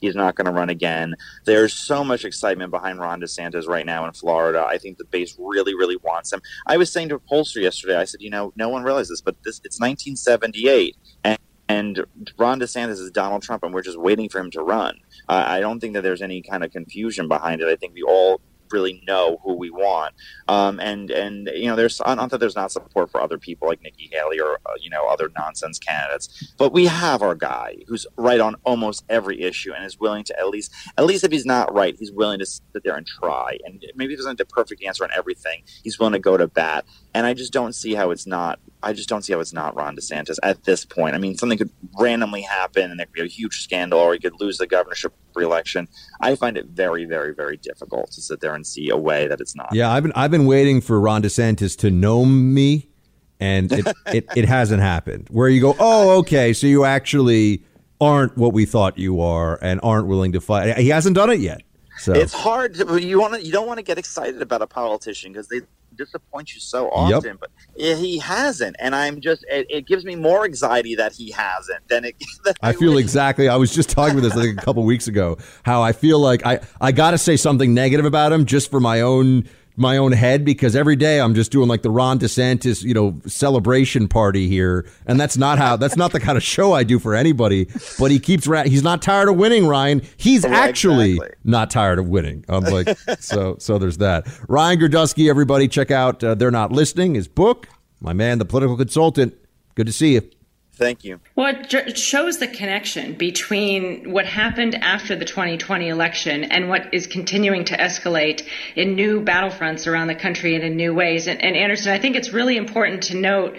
he's not going to run again. There's so much excitement behind Ron DeSantis right now in Florida. I think the base really, really wants him. I was saying to a pollster yesterday, I said, you know, no one realizes this, but this it's 1978, and and Ron DeSantis is Donald Trump, and we're just waiting for him to run. Uh, I don't think that there's any kind of confusion behind it. I think we all really know who we want. Um, and and you know, there's not that there's not support for other people like Nikki Haley or uh, you know other nonsense candidates, but we have our guy who's right on almost every issue and is willing to at least at least if he's not right, he's willing to sit there and try. And maybe he doesn't have the perfect answer on everything. He's willing to go to bat. And I just don't see how it's not. I just don't see how it's not Ron DeSantis at this point. I mean, something could randomly happen, and there could be a huge scandal, or he could lose the governorship reelection. I find it very, very, very difficult to sit there and see a way that it's not. Yeah, I've been I've been waiting for Ron DeSantis to know me, and it, it, it hasn't happened. Where you go, oh, okay, so you actually aren't what we thought you are, and aren't willing to fight. He hasn't done it yet. So it's hard. To, you want to you don't want to get excited about a politician because they disappoint you so often, yep. but he hasn't, and I'm just it, it, gives me more anxiety that he hasn't than it. Than I, I feel wish. exactly. I was just talking about this I think a couple weeks ago. How I feel like I I got to say something negative about him just for my own my own head because every day I'm just doing like the Ron DeSantis, you know, celebration party here, and that's not how that's not the kind of show I do for anybody. But he keeps he's not tired of winning, Ryan. He's actually exactly. not tired of winning. I'm like, so so there's that. Ryan Girdusky, everybody, check out uh, they're not listening. His book, my man, the political consultant. Good to see you. Thank you. Well, it shows the connection between what happened after the 2020 election and what is continuing to escalate in new battlefronts around the country and in new ways. And, and Anderson, I think it's really important to note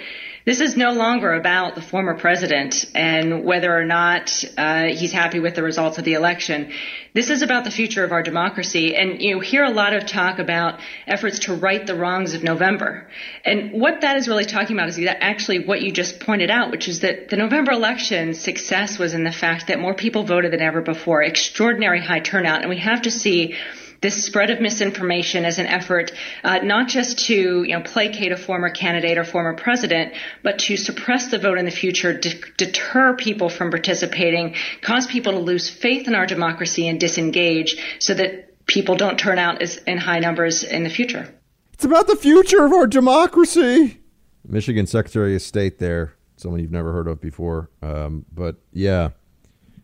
this is no longer about the former president and whether or not uh, he's happy with the results of the election. This is about the future of our democracy. And you hear a lot of talk about efforts to right the wrongs of November. And what that is really talking about is actually what you just pointed out, which is that the November election success was in the fact that more people voted than ever before, extraordinary high turnout. And we have to see this spread of misinformation as an effort uh, not just to you know placate a former candidate or former president, but to suppress the vote in the future, de- deter people from participating, cause people to lose faith in our democracy and disengage, so that people don't turn out as, in high numbers in the future. It's about the future of our democracy. Michigan Secretary of State there, someone you've never heard of before. Um, but yeah,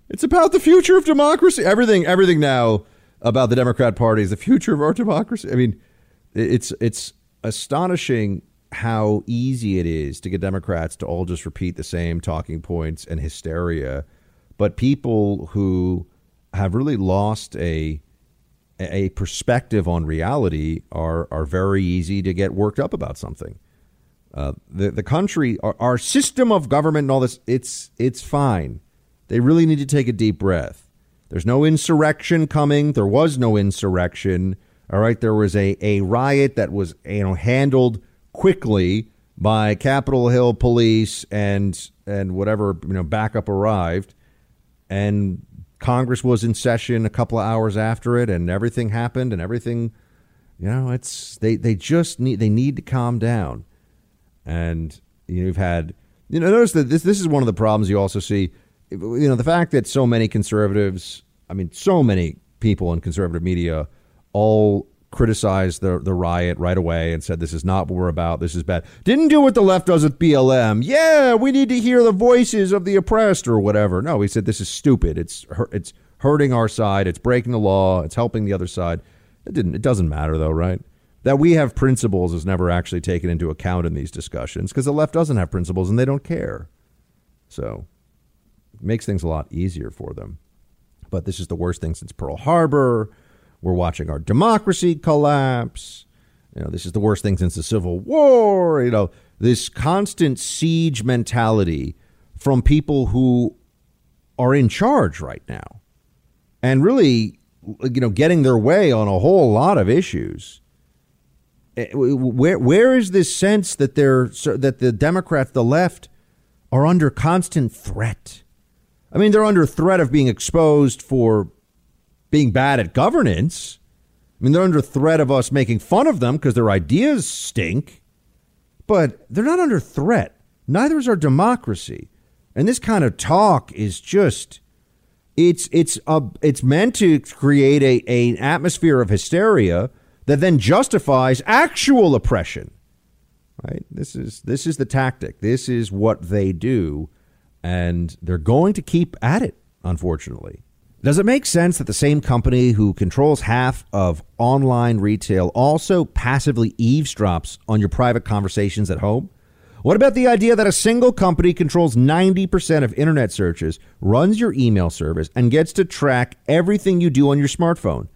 it's about the future of democracy. Everything, everything now about the Democrat Party is the future of our democracy. I mean, it's it's astonishing how easy it is to get Democrats to all just repeat the same talking points and hysteria, but people who have really lost a a perspective on reality are are very easy to get worked up about something. Uh, the the country, our, our system of government, and all this, it's it's fine. They really need to take a deep breath. There's no insurrection coming. There was no insurrection. All right, there was a, a riot that was you know handled quickly by Capitol Hill police and and whatever you know backup arrived, and Congress was in session a couple of hours after it, and everything happened, and everything, you know, it's they they just need they need to calm down, and you've had you know notice that this this is one of the problems you also see, you know, the fact that so many conservatives, I mean, so many people in conservative media all criticized the the riot right away and said this is not what we're about. This is bad. Didn't do what the left does with BLM. Yeah, we need to hear the voices of the oppressed or whatever. No, he said this is stupid. It's it's hurting our side. It's breaking the law. It's helping the other side. It didn't. It doesn't matter though, right? That we have principles is never actually taken into account in these discussions because the left doesn't have principles and they don't care. So, makes things a lot easier for them. But this is the worst thing since Pearl Harbor we're watching our democracy collapse. You know, this is the worst thing since the Civil War. You know, this constant siege mentality from people who are in charge right now and really, you know, getting their way on a whole lot of issues. Eh, where where is this sense that they're that the Democrats, the left, are under constant threat? I mean, they're under threat of being exposed for being bad at governance. I mean, they're under threat of us making fun of them because their ideas stink, but they're not under threat. Neither is our democracy. And this kind of talk is just it's it's a, it's meant to create a, a an atmosphere of hysteria that then justifies actual oppression. Right? This is this is the tactic. This is what they do and they're going to keep at it, unfortunately. Does it make sense that the same company who controls half of online retail also passively eavesdrops on your private conversations at home? What about the idea that a single company controls 90% of internet searches, runs your email service, and gets to track everything you do on your smartphone?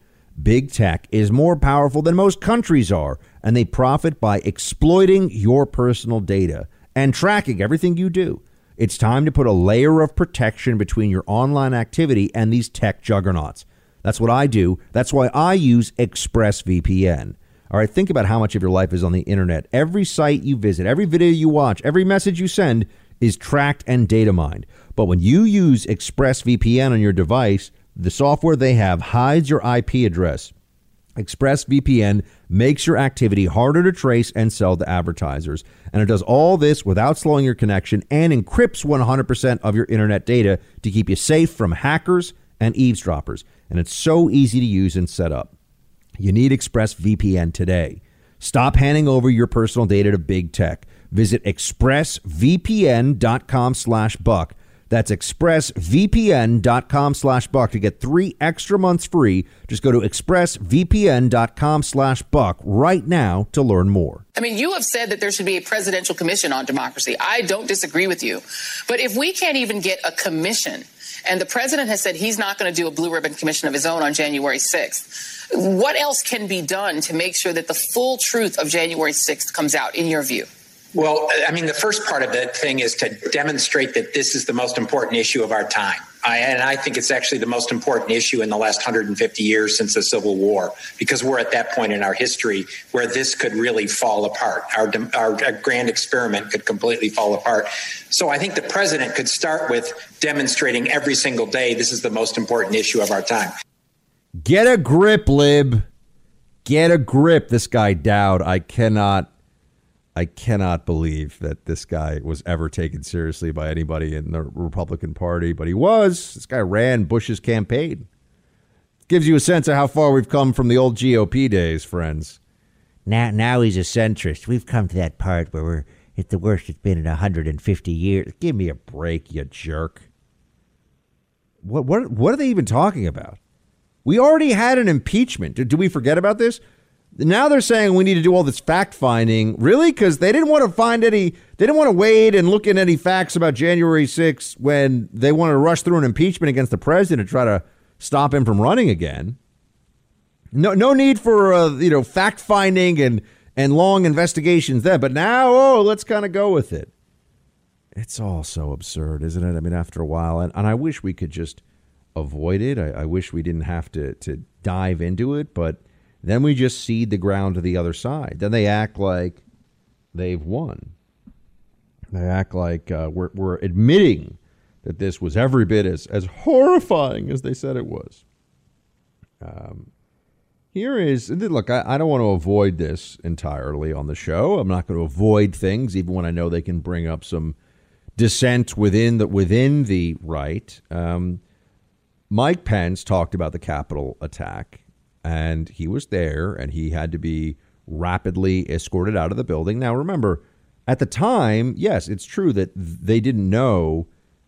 Big tech is more powerful than most countries are, and they profit by exploiting your personal data and tracking everything you do. It's time to put a layer of protection between your online activity and these tech juggernauts. That's what I do. That's why I use ExpressVPN. All right, think about how much of your life is on the internet. Every site you visit, every video you watch, every message you send is tracked and data mined. But when you use ExpressVPN on your device, the software they have hides your IP address. ExpressVPN makes your activity harder to trace and sell to advertisers. And it does all this without slowing your connection and encrypts 100% of your internet data to keep you safe from hackers and eavesdroppers. And it's so easy to use and set up. You need ExpressVPN today. Stop handing over your personal data to big tech. Visit expressvpn.com slash buck that's expressvpn.com slash buck to get three extra months free. Just go to expressvpn.com slash buck right now to learn more. I mean, you have said that there should be a presidential commission on democracy. I don't disagree with you. But if we can't even get a commission, and the president has said he's not going to do a blue ribbon commission of his own on January 6th, what else can be done to make sure that the full truth of January 6th comes out, in your view? Well, I mean, the first part of the thing is to demonstrate that this is the most important issue of our time. I, and I think it's actually the most important issue in the last 150 years since the Civil War, because we're at that point in our history where this could really fall apart. Our, our grand experiment could completely fall apart. So I think the president could start with demonstrating every single day this is the most important issue of our time. Get a grip, Lib. Get a grip. This guy Dowd, I cannot I cannot believe that this guy was ever taken seriously by anybody in the Republican Party, but he was. This guy ran Bush's campaign. Gives you a sense of how far we've come from the old GOP days, friends. Now, now he's a centrist. We've come to that part where we're at the worst it's been in 150 years. Give me a break, you jerk. What what what are they even talking about? We already had an impeachment. Do, do we forget about this? Now they're saying we need to do all this fact finding. Really? Because they didn't want to find any, they didn't want to wade and look at any facts about January 6th when they wanted to rush through an impeachment against the president to try to stop him from running again. No, no need for uh, you know fact finding and and long investigations then. But now, oh, let's kind of go with it. It's all so absurd, isn't it? I mean, after a while, and, and I wish we could just avoid it. I, I wish we didn't have to to dive into it, but then we just cede the ground to the other side. Then they act like they've won. They act like uh, we're, we're admitting that this was every bit as, as horrifying as they said it was. Um, here is look, I, I don't want to avoid this entirely on the show. I'm not going to avoid things, even when I know they can bring up some dissent within the within the right. Um, Mike Pence talked about the Capitol attack, and he was there, and he had to be rapidly escorted out of the building. Now, remember, at the time, yes, it's true that they didn't know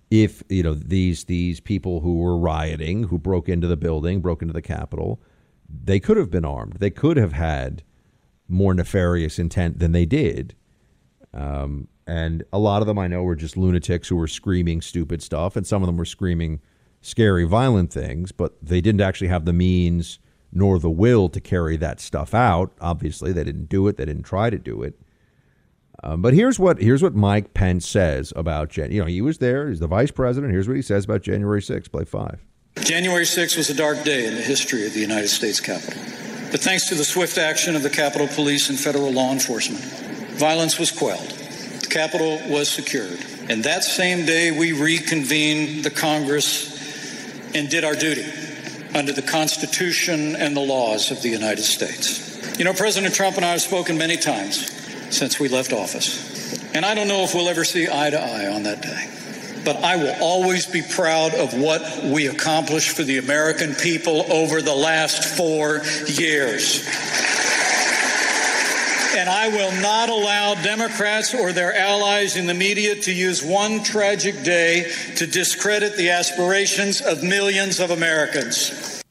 if you know these these people who were rioting, who broke into the building, broke into the Capitol, they could have been armed. They could have had more nefarious intent than they did. Um, and a lot of them I know were just lunatics who were screaming stupid stuff, and some of them were screaming scary, violent things, but they didn't actually have the means nor the will to carry that stuff out. Obviously, they didn't do it. They didn't try to do it. Um, but here's what here's what Mike Pence says about Jan. You know, he was there. He's the vice president. Here's what he says about January 6th. Play five. January 6th was a dark day in the history of the United States Capitol. But thanks to the swift action of the Capitol Police and federal law enforcement, violence was quelled. The Capitol was secured. And that same day, we reconvened the Congress and did our duty under the Constitution and the laws of the United States. You know, President Trump and I have spoken many times since we left office. And I don't know if we'll ever see eye to eye on that day. But I will always be proud of what we accomplished for the American people over the last four years. And I will not allow Democrats or their allies in the media to use one tragic day to discredit the aspirations of millions of Americans.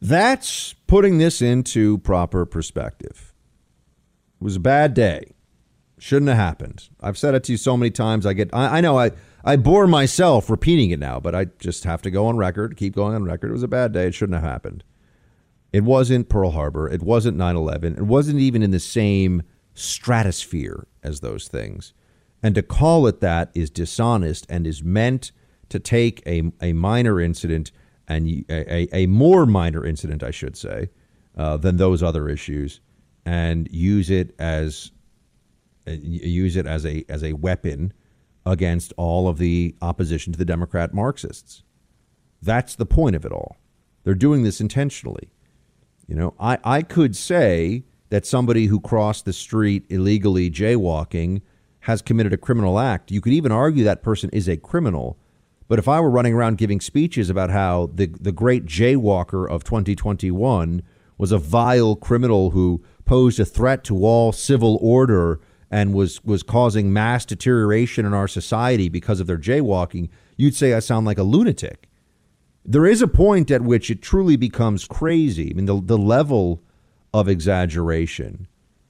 That's putting this into proper perspective. It was a bad day. Shouldn't have happened. I've said it to you so many times. I get, I, I know I, I bore myself repeating it now, but I just have to go on record, keep going on record. It was a bad day. It shouldn't have happened. It wasn't Pearl Harbor. It wasn't 9 11. It wasn't even in the same stratosphere as those things. And to call it that is dishonest and is meant to take a, a minor incident and a, a, a more minor incident, I should say, uh, than those other issues and use it as uh, use it as a as a weapon against all of the opposition to the Democrat Marxists. That's the point of it all. They're doing this intentionally. You know, I, I could say that somebody who crossed the street illegally jaywalking has committed a criminal act. You could even argue that person is a criminal. But if I were running around giving speeches about how the, the great jaywalker of 2021 was a vile criminal who posed a threat to all civil order and was was causing mass deterioration in our society because of their jaywalking, you'd say I sound like a lunatic. There is a point at which it truly becomes crazy. I mean, the the level of exaggeration,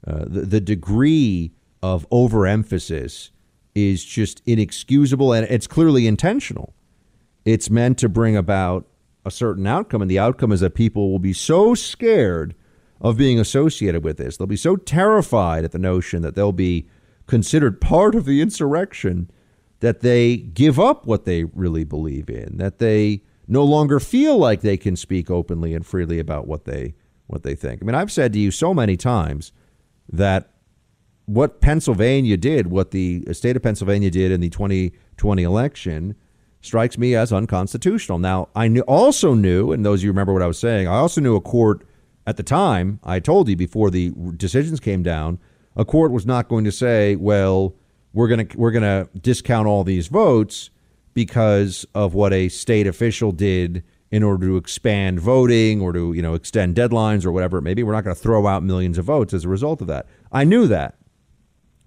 uh, the the degree of overemphasis is just inexcusable, and it's clearly intentional. It's meant to bring about a certain outcome, and the outcome is that people will be so scared of being associated with this. They'll be so terrified at the notion that they'll be considered part of the insurrection that they give up what they really believe in, that they no longer feel like they can speak openly and freely about what they what they think. I mean, I've said to you so many times that what Pennsylvania did, what the state of Pennsylvania did in the 2020 election, strikes me as unconstitutional. Now, I knew, also knew, and those of you remember what I was saying, I also knew a court at the time, I told you before the decisions came down, a court was not going to say, "Well, we're going to we're going to discount all these votes because of what a state official did in order to expand voting or to, you know, extend deadlines or whatever Maybe We're not going to throw out millions of votes as a result of that." I knew that.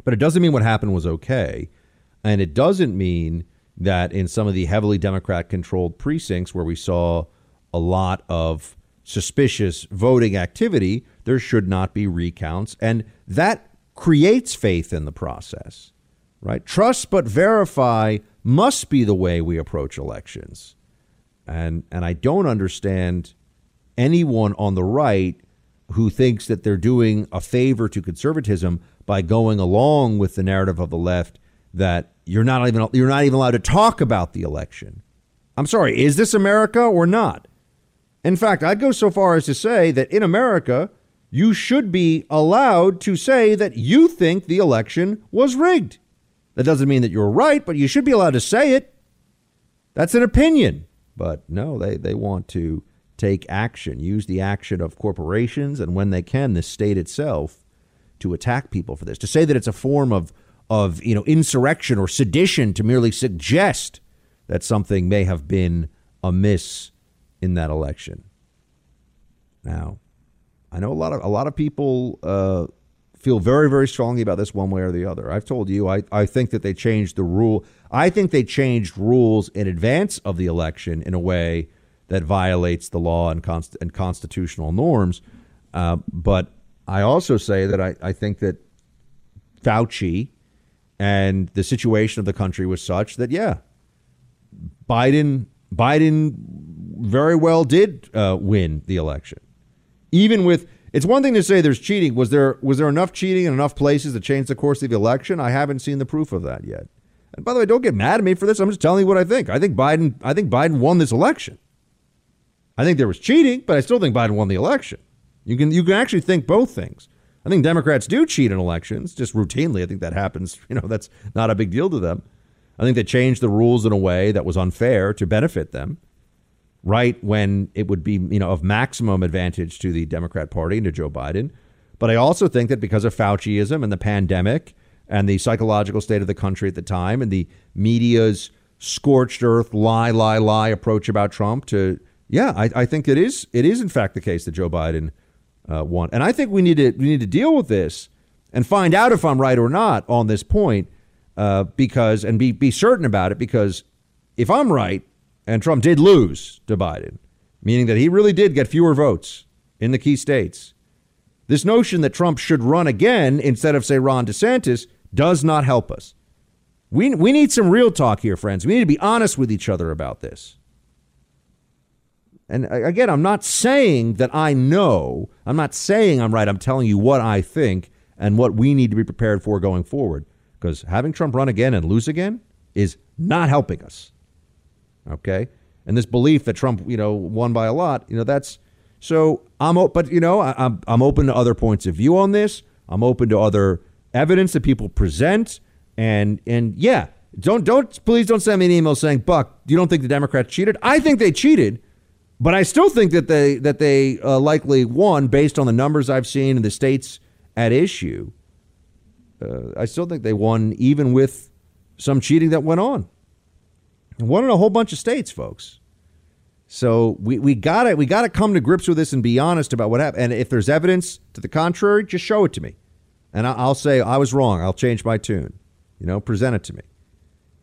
But it doesn't mean what happened was okay, and it doesn't mean that in some of the heavily Democrat controlled precincts where we saw a lot of suspicious voting activity, there should not be recounts. And that creates faith in the process, right? Trust but verify must be the way we approach elections. And and I don't understand anyone on the right who thinks that they're doing a favor to conservatism by going along with the narrative of the left that you're not even you're not even allowed to talk about the election. I'm sorry, is this America or not? In fact, I'd go so far as to say that in America, you should be allowed to say that you think the election was rigged. That doesn't mean that you're right, but you should be allowed to say it. That's an opinion. But no, they, they want to take action, use the action of corporations and when they can, the state itself to attack people for this. To say that it's a form of of you know insurrection or sedition to merely suggest that something may have been amiss in that election. Now, I know a lot of a lot of people uh, feel very very strongly about this one way or the other. I've told you I I think that they changed the rule. I think they changed rules in advance of the election in a way that violates the law and, const- and constitutional norms. Uh, but I also say that I, I think that Fauci and the situation of the country was such that, yeah, Biden Biden very well did uh, win the election. Even with it's one thing to say there's cheating. Was there was there enough cheating in enough places to change the course of the election? I haven't seen the proof of that yet. And by the way, don't get mad at me for this. I'm just telling you what I think. I think Biden I think Biden won this election. I think there was cheating, but I still think Biden won the election. You can you can actually think both things. I think Democrats do cheat in elections just routinely. I think that happens. You know, that's not a big deal to them. I think they changed the rules in a way that was unfair to benefit them, right when it would be, you know, of maximum advantage to the Democrat Party and to Joe Biden. But I also think that because of Fauciism and the pandemic and the psychological state of the country at the time and the media's scorched earth lie, lie, lie approach about Trump to yeah, I, I, think it is. It is in fact the case that Joe Biden uh, won, and I think we need to we need to deal with this and find out if I'm right or not on this point, uh, because and be be certain about it. Because if I'm right and Trump did lose to Biden, meaning that he really did get fewer votes in the key states, this notion that Trump should run again instead of say Ron DeSantis does not help us. We we need some real talk here, friends. We need to be honest with each other about this. And again, I'm not saying that I know. I'm not saying I'm right. I'm telling you what I think and what we need to be prepared for going forward. Because having Trump run again and lose again is not helping us. Okay? And this belief that Trump, you know, won by a lot, you know, that's so I'm, but you know, I, I'm I'm open to other points of view on this. I'm open to other evidence that people present, and and yeah, don't don't please don't send me an email saying Buck, you don't think the Democrats cheated? I think they cheated. But I still think that they that they uh, likely won based on the numbers I've seen in the states at issue. Uh, I still think they won even with some cheating that went on. Won in a whole bunch of states, folks. So we, we got it. we gotta come to grips with this and be honest about what happened. And if there's evidence to the contrary, just show it to me, and I'll say I was wrong. I'll change my tune. You know, present it to me.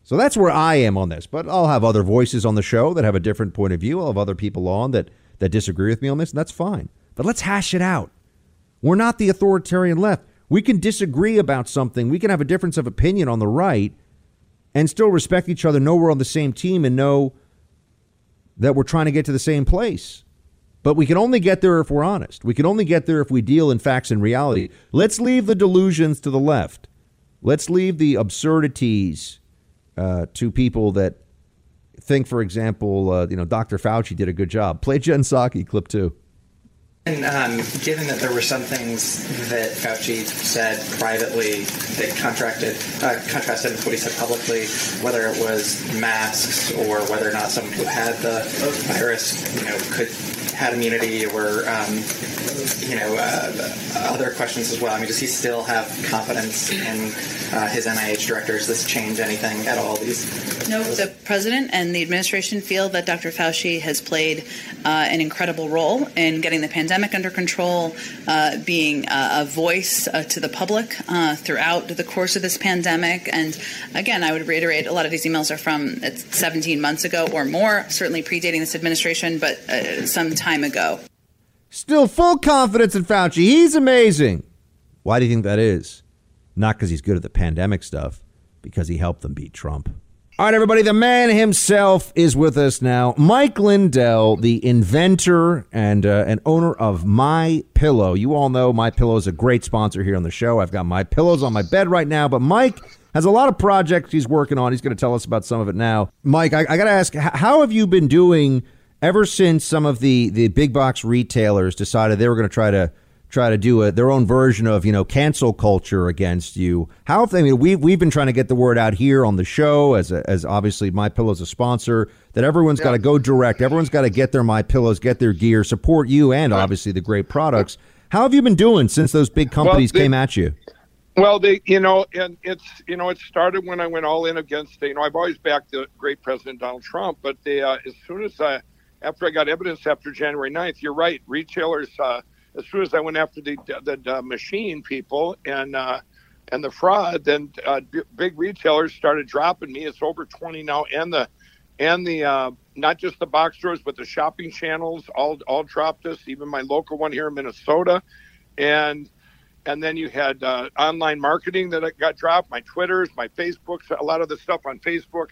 So that's where I am on this. But I'll have other voices on the show that have a different point of view. I'll have other people on that, that disagree with me on this, and that's fine. But let's hash it out. We're not the authoritarian left. We can disagree about something, we can have a difference of opinion on the right and still respect each other, know we're on the same team, and know that we're trying to get to the same place. But we can only get there if we're honest. We can only get there if we deal in facts and reality. Let's leave the delusions to the left. Let's leave the absurdities uh, to people that think, for example, uh, you know, Dr. Fauci did a good job. Play Jen Psaki, clip two. And um, given that there were some things that Fauci said privately that contracted, uh, contrasted with what he said publicly, whether it was masks or whether or not someone who had the virus, you know, could had immunity or um, you know uh, other questions as well. I mean, does he still have confidence in uh, his NIH director? Does this change anything at all? These no, the president and the administration feel that Dr. Fauci has played uh, an incredible role in getting the pandemic under control, uh, being a voice uh, to the public uh, throughout the course of this pandemic. And again, I would reiterate, a lot of these emails are from 17 months ago or more, certainly predating this administration, but some time ago. Still full confidence in Fauci. He's amazing. Why do you think that is? Not because he's good at the pandemic stuff, because he helped them beat Trump. All right, everybody. The man himself is with us now. Mike Lindell, the inventor and uh, owner of My Pillow. You all know My Pillow is a great sponsor here on the show. I've got my pillows on my bed right now, but Mike has a lot of projects he's working on. He's going to tell us about some of it now. Mike, I, I got to ask, how have you been doing ever since some of the the big box retailers decided they were going to try to try to do a, their own version of you know cancel culture against you. How have they? I mean, we've we've been trying to get the word out here on the show as a, as obviously My Pillow's a sponsor that everyone's yeah. got to go direct. Everyone's got to get their My Pillows, get their gear, support you, and obviously the great products. How have you been doing since those big companies well, they, came at you? Well, they, you know, and it's, you know, it started when I went all in against, you know, I've always backed the great President Donald Trump, but they, uh, as soon as I, after I got evidence after January 9th, you're right, retailers, uh, as soon as I went after the the, the machine people and uh, and the fraud, then uh, big retailers started dropping me. It's over twenty now, and the and the uh, not just the box stores, but the shopping channels all all dropped us. Even my local one here in Minnesota, and and then you had uh, online marketing that got dropped. My Twitters, my Facebooks, a lot of the stuff on Facebook,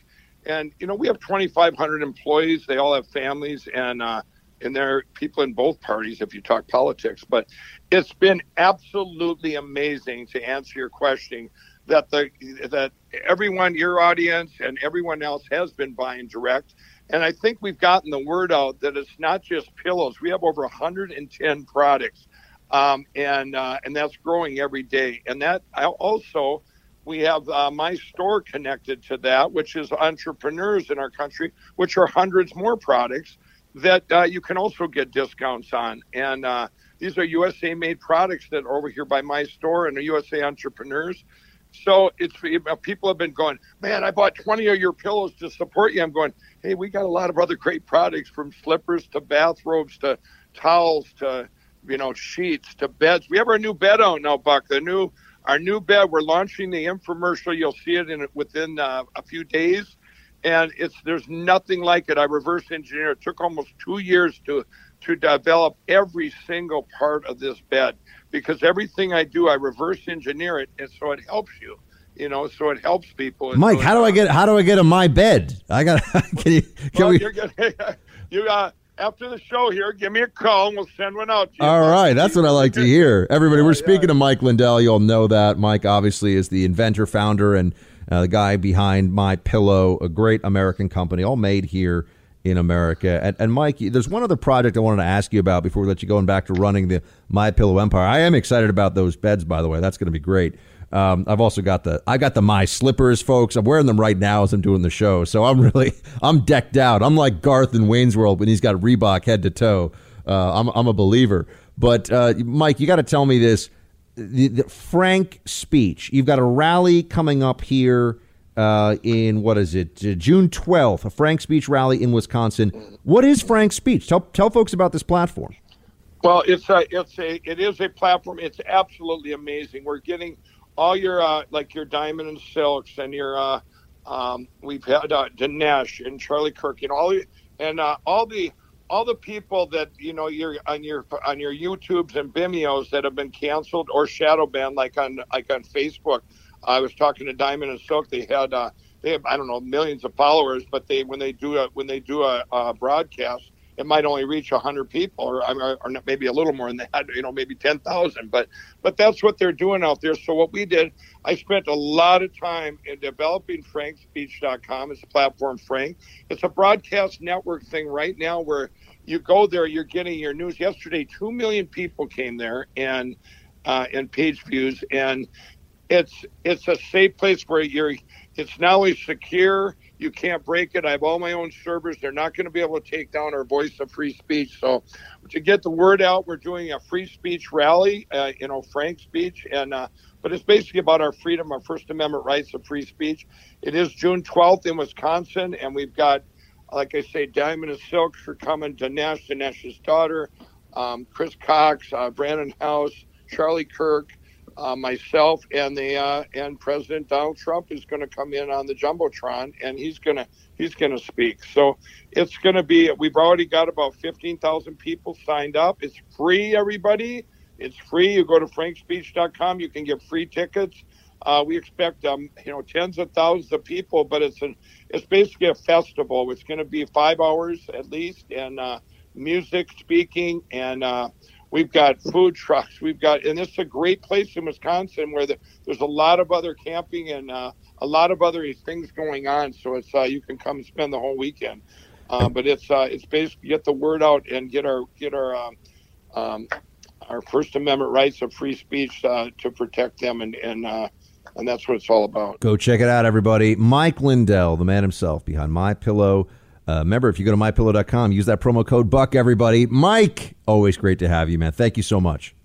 and you know we have 2,500 employees. They all have families, and uh, and there are people in both parties if you talk politics. But it's been absolutely amazing to answer your question that the that everyone, your audience, and everyone else has been buying direct. And I think we've gotten the word out that it's not just pillows. We have over 110 products, um, and uh, and that's growing every day. And that also we have uh, my store connected to that, which is entrepreneurs in our country, which are hundreds more products that uh, you can also get discounts on. And uh, these are USA made products that are over here by my store and the USA entrepreneurs. So it's people have been going, man, I bought 20 of your pillows to support you. I'm going, hey, we got a lot of other great products from slippers to bathrobes to towels to, you know, sheets to beds. We have our new bed out now, Buck. The new, our new bed. We're launching the infomercial. You'll see it in within uh, a few days and it's there's nothing like it. I reverse engineered. It took almost two years to to develop every single part of this bed because everything I do, I reverse engineer it, and so it helps you. You know, so it helps people. Mike, so how do I get how do I get a my bed? I got. Can you? Can well, we? You're gonna, you uh, after the show here, give me a call and we'll send one out to you. All right, that's what I like to hear. Everybody, we're speaking to Mike Lindell. You all know that Mike obviously is the inventor, founder, and uh, the guy behind My Pillow, a great American company, all made here in America. And, and Mike, there's one other project I wanted to ask you about before we let you go back to running the My Pillow empire. I am excited about those beds, by the way. That's going to be great. Um, I've also got the I got the my slippers, folks. I'm wearing them right now as I'm doing the show, so I'm really I'm decked out. I'm like Garth in Wayne's World when he's got Reebok head to toe. Uh, I'm I'm a believer. But uh, Mike, you got to tell me this the, the Frank speech. You've got a rally coming up here uh, in what is it, uh, June twelfth? A Frank speech rally in Wisconsin. What is Frank's speech? Tell tell folks about this platform. Well, it's a it's a it is a platform. It's absolutely amazing. We're getting all your uh, like your diamond and silks and your uh, um, we've had uh, Dinesh and Charlie Kirk and all and uh, all the all the people that you know you're on your on your YouTubes and Vimeos that have been canceled or shadow banned, like on like on Facebook. I was talking to Diamond and Silk. They had uh, they have I don't know millions of followers, but they when they do a when they do a, a broadcast, it might only reach 100 people or, or maybe a little more than that you know maybe 10,000 but but that's what they're doing out there. So what we did I spent a lot of time in developing frankspeech.com it's a platform frank. It's a broadcast network thing right now where you go there you're getting your news. Yesterday 2 million people came there and uh, and page views and it's it's a safe place where you're it's not only secure you can't break it. I have all my own servers. They're not going to be able to take down our voice of free speech. So, to get the word out, we're doing a free speech rally, uh, you know, frank speech, and uh, but it's basically about our freedom, our First Amendment rights of free speech. It is June 12th in Wisconsin, and we've got, like I say, Diamond and Silks are coming. Dinesh, Dinesh's daughter, um, Chris Cox, uh, Brannon Howse, Charlie Kirk uh, myself and the uh, and President Donald Trump is going to come in on the jumbotron and he's going to he's going to speak. So it's going to be. We've already got about fifteen thousand people signed up. It's free, everybody. It's free. You go to frankspeech.com. You can get free tickets. Uh, we expect um, you know tens of thousands of people, but it's an it's basically a festival. It's going to be five hours at least, and uh, music, speaking, and uh, we've got food trucks. We've got, and it's a great place in Wisconsin where the, there's a lot of other camping and uh, a lot of other things going on. So it's uh, you can come spend the whole weekend. Uh, but it's uh, it's basically get the word out and get our get our um, um, our First Amendment rights of free speech uh, to protect them, and and and that's what it's all about. Go check it out, everybody. Mike Lindell, the man himself behind My Pillow. Uh, remember, if you go to mypillow.com, use that promo code Buck. Everybody, Mike, always great to have you, man. Thank you so much.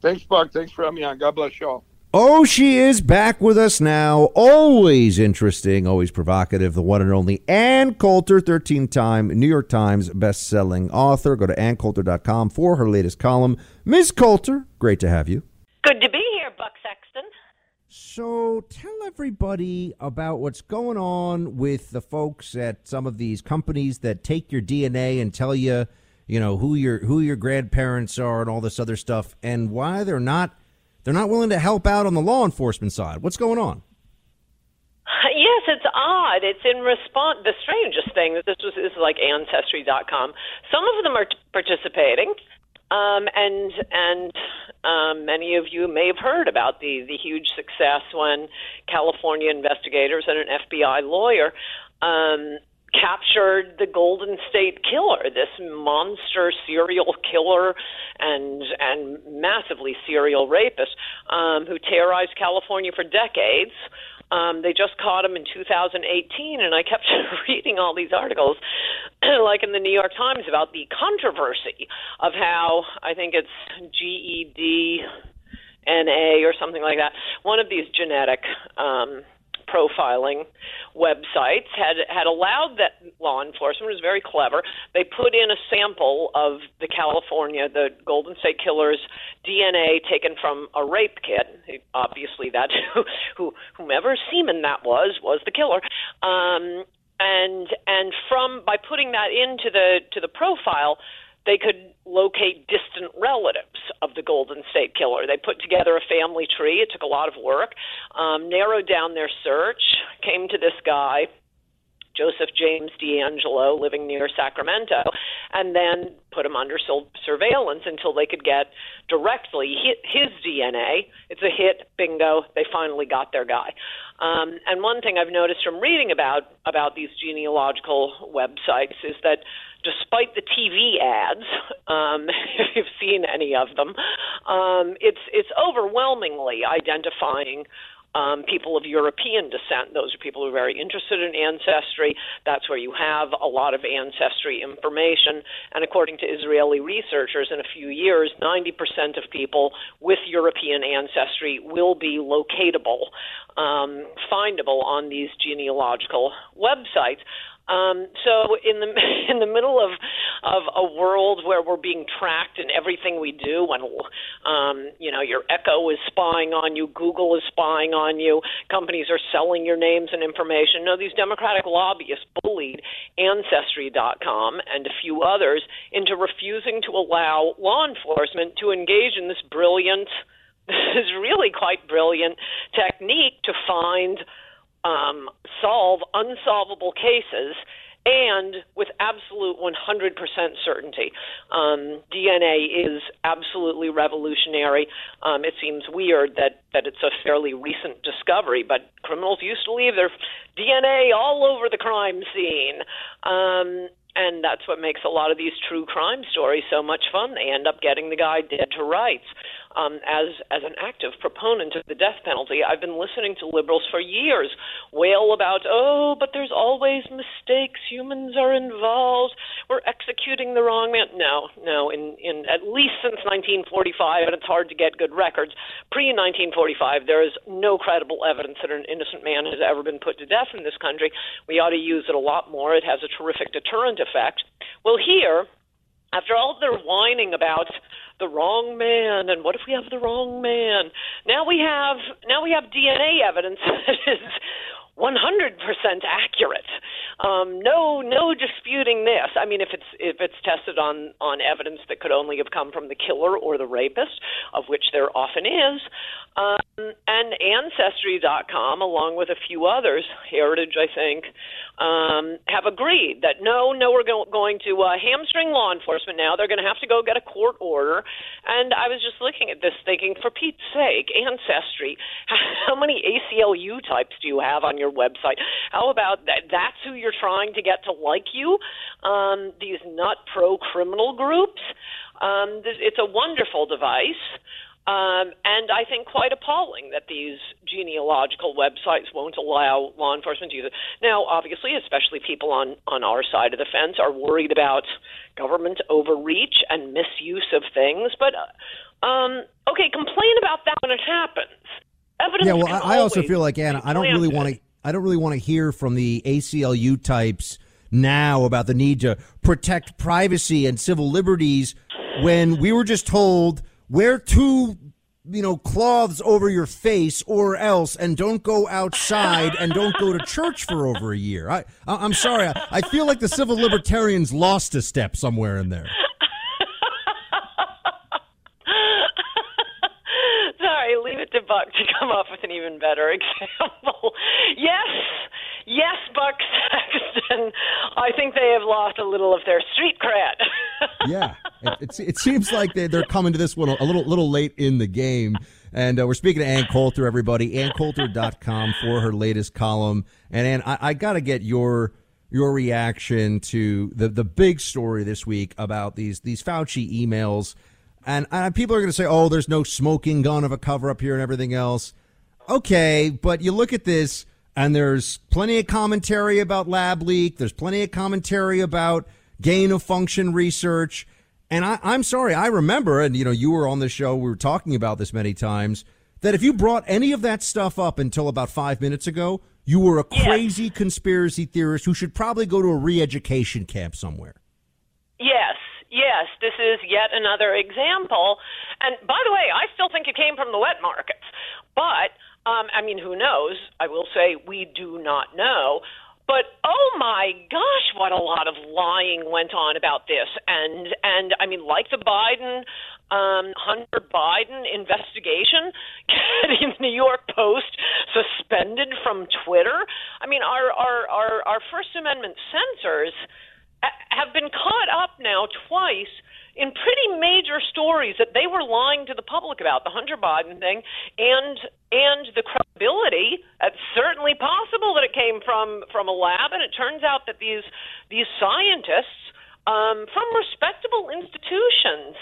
Thanks, Buck. Thanks for having me on. God bless y'all. Oh, she is back with us now. Always interesting, always provocative. The one and only Ann Coulter, 13 time New York Times best-selling author. Go to anncoulter.com for her latest column. Ms. Coulter, great to have you. Good to be here, Buck Sexton. So tell everybody about what's going on with the folks at some of these companies that take your DNA and tell you, you know, who your who your grandparents are and all this other stuff, and why they're not they're not willing to help out on the law enforcement side. What's going on? Yes, it's odd. It's in response. The strangest thing that this was is like Ancestry.com. Some of them are t- participating, um, and and um, many of you may have heard about the the huge success when California investigators and an FBI lawyer um, captured the Golden State Killer, this monster serial killer and and massively serial rapist um, who terrorized California for decades. Um, they just caught him in 2018, and I kept reading all these articles, like in the New York Times, about the controversy of how I think it's GED. NA or something like that. One of these genetic um, profiling websites had had allowed that law enforcement was very clever. They put in a sample of the California, the Golden State Killer's DNA taken from a rape kit. Obviously, that who whomever semen that was was the killer. Um, and and from by putting that into the to the profile they could locate distant relatives of the Golden State Killer. They put together a family tree. It took a lot of work, um, narrowed down their search, came to this guy. Joseph James DeAngelo living near Sacramento, and then put him under surveillance until they could get directly his DNA. It's a hit, bingo. They finally got their guy. Um, and one thing I've noticed from reading about about these genealogical websites is that despite the TV ads, um, if you've seen any of them, um, it's it's overwhelmingly identifying um, people of European descent. Those are people who are very interested in ancestry. That's where you have a lot of ancestry information. And according to Israeli researchers, in a few years, 90% of people with European ancestry will be locatable, um, findable on these genealogical websites. Um, so in the in the middle of of a world where we're being tracked in everything we do, when um, you know your Echo is spying on you, Google is spying on you, companies are selling your names and information. No, these Democratic lobbyists bullied Ancestry.com and a few others into refusing to allow law enforcement to engage in this brilliant, this is really quite brilliant technique to find um, solve unsolvable cases and with absolute 100% certainty. Um, DNA is absolutely revolutionary. Um, it seems weird that, that it's a fairly recent discovery, but criminals used to leave their DNA all over the crime scene. Um, and that's what makes a lot of these true crime stories so much fun. They end up getting the guy dead to rights um, as as an active proponent of the death penalty, I've been listening to liberals for years wail about, oh, but there's always mistakes. Humans are involved. We're executing the wrong man. No, no. In in at least since 1945, and it's hard to get good records. Pre 1945, there is no credible evidence that an innocent man has ever been put to death in this country. We ought to use it a lot more. It has a terrific deterrent effect. Well, here after all their whining about the wrong man and what if we have the wrong man now we have now we have dna evidence that is 100% accurate Um, no, no disputing this. I mean, if it's if it's tested on on evidence that could only have come from the killer or the rapist, of which there often is, um, and Ancestry.com, along with a few others, Heritage, I think, um, have agreed that no, no, we're go- going to uh, hamstring law enforcement now. They're going to have to go get a court order. And I was just looking at this, thinking, for Pete's sake, Ancestry, how many ACLU types do you have on your website? How about that? That's who you're trying to get to like you. Um, these not pro criminal groups. Um, it's a wonderful device. Um, and I think quite appalling that these genealogical websites won't allow law enforcement to use it. Now, obviously, especially people on, on our side of the fence are worried about government overreach and misuse of things. But, uh, um, okay, complain about that when it happens. Evidence yeah, well, I I also feel like Anna, I don't really want to. I don't really want to hear from the ACLU types now about the need to protect privacy and civil liberties when we were just told wear two you know cloths over your face or else and don't go outside and don't go to church for over a year. I I- i'm sorry. I, I feel like the civil libertarians lost a step somewhere in there Sorry, leave it to Buck to come up with an even better example. yes, yes, Buck Sexton. I think they have lost a little of their street cred. yeah, it, it, it seems like they, they're coming to this one a little little late in the game. And uh, we're speaking to Ann Coulter, everybody. AnnCoulter.com for her latest column. And Ann, I, I got to get your your reaction to the the big story this week about these these Fauci emails. And uh, people are going to say, "Oh, there's no smoking gun of a cover up here and everything else." Okay, but you look at this, and there's plenty of commentary about lab leak. There's plenty of commentary about gain of function research. And I, I'm sorry, I remember, and you know, you were on the show. We were talking about this many times. That if you brought any of that stuff up until about five minutes ago, you were a crazy conspiracy theorist who should probably go to a re-education camp somewhere. Yes, yes, this is yet another example. And by the way, I still think it came from the wet markets. But, um, I mean, who knows? I will say we do not know. But oh my gosh, what a lot of lying went on about this. And, and I mean, like the Biden um, Hunter Biden investigation, getting the New York Post suspended from Twitter. I mean, our our our, our First Amendment censors have been caught up now twice in pretty major stories that they were lying to the public about the Hunter Biden thing and and the credibility. It's certainly possible that it came from from a lab, and it turns out that these these scientists um, from respectable institutions.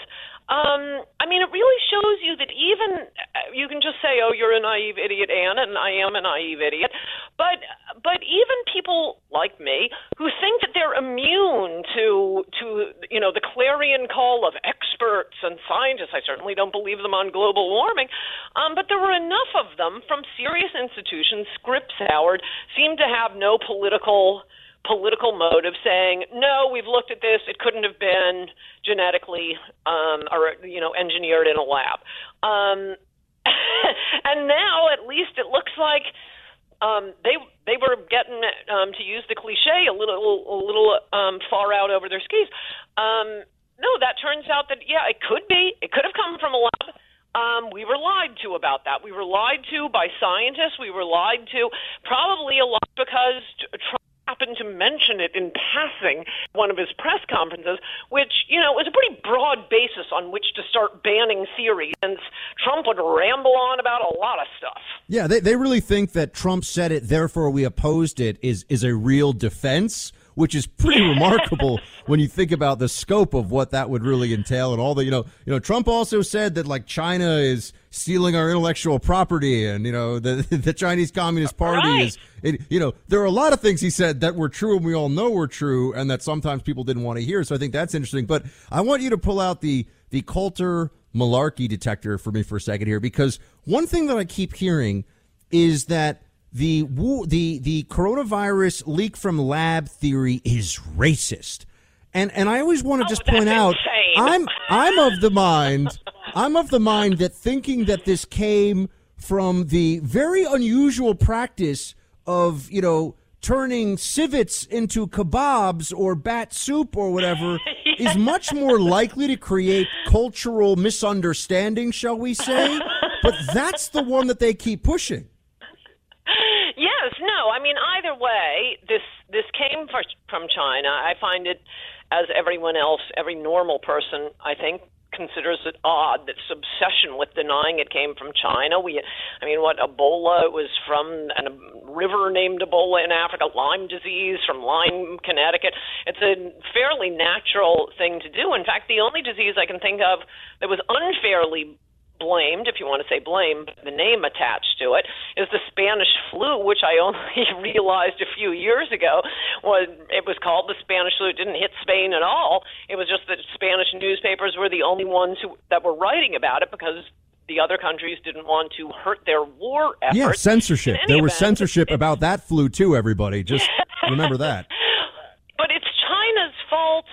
Um, I mean, it really shows you that even uh, you can just say, "Oh, you're a naive idiot, Anna," and I am a naive idiot. But but even people like me who think that they're immune to to you know the clarion call of experts and scientists. I certainly don't believe them on global warming, um, but there were enough of them from serious institutions. Scripps Howard seemed to have no political political motive saying no we've looked at this. It couldn't have been genetically um, or you know engineered in a lab. Um, and now at least it looks like um, they they were getting um, to use the cliche a little a little um, far out over their skis. Um, no that turns out that yeah it could be. It could have come from a lab. Um, we were lied to about that. We were lied to by scientists. We were lied to probably a lot because happened to mention it in passing one of his press conferences, which, you know, was a pretty broad basis on which to start banning theories, since Trump would ramble on about a lot of stuff. Yeah, they, they really think that Trump said it, therefore we opposed it is is a real defense, which is pretty remarkable when you think about the scope of what that would really entail and all the you know you know Trump also said that like China is stealing our intellectual property and you know the the Chinese Communist uh, Party Right. is it, you know there are a lot of things he said that were true and we all know were true and that sometimes people didn't want to hear so I think that's interesting but I want you to pull out the the Coulter malarkey detector for me for a second here because one thing that I keep hearing is that the the the coronavirus leak from lab theory is racist. And and I always want to oh, just point out I'm I'm of the mind I'm of the mind that thinking that this came from the very unusual practice of, you know, turning civets into kebabs or bat soup or whatever is much more likely to create cultural misunderstanding, shall we say? But that's the one that they keep pushing. I mean, either way, this this came for, from China. I find it, as everyone else, every normal person, I think, considers it odd this obsession with denying it came from China. We, I mean, what Ebola was from a river named Ebola in Africa, Lyme disease from Lyme, Connecticut. It's a fairly natural thing to do. In fact, the only disease I can think of that was unfairly blamed, if you want to say blame, the name attached to it, is the Spanish flu, which I only realized a few years ago was it was called the Spanish flu. It didn't hit Spain at all. It was just that Spanish newspapers were the only ones who that were writing about it because the other countries didn't want to hurt their war efforts. Yeah, censorship. There was event, censorship about that flu too. Everybody, just remember that. But it's China's fault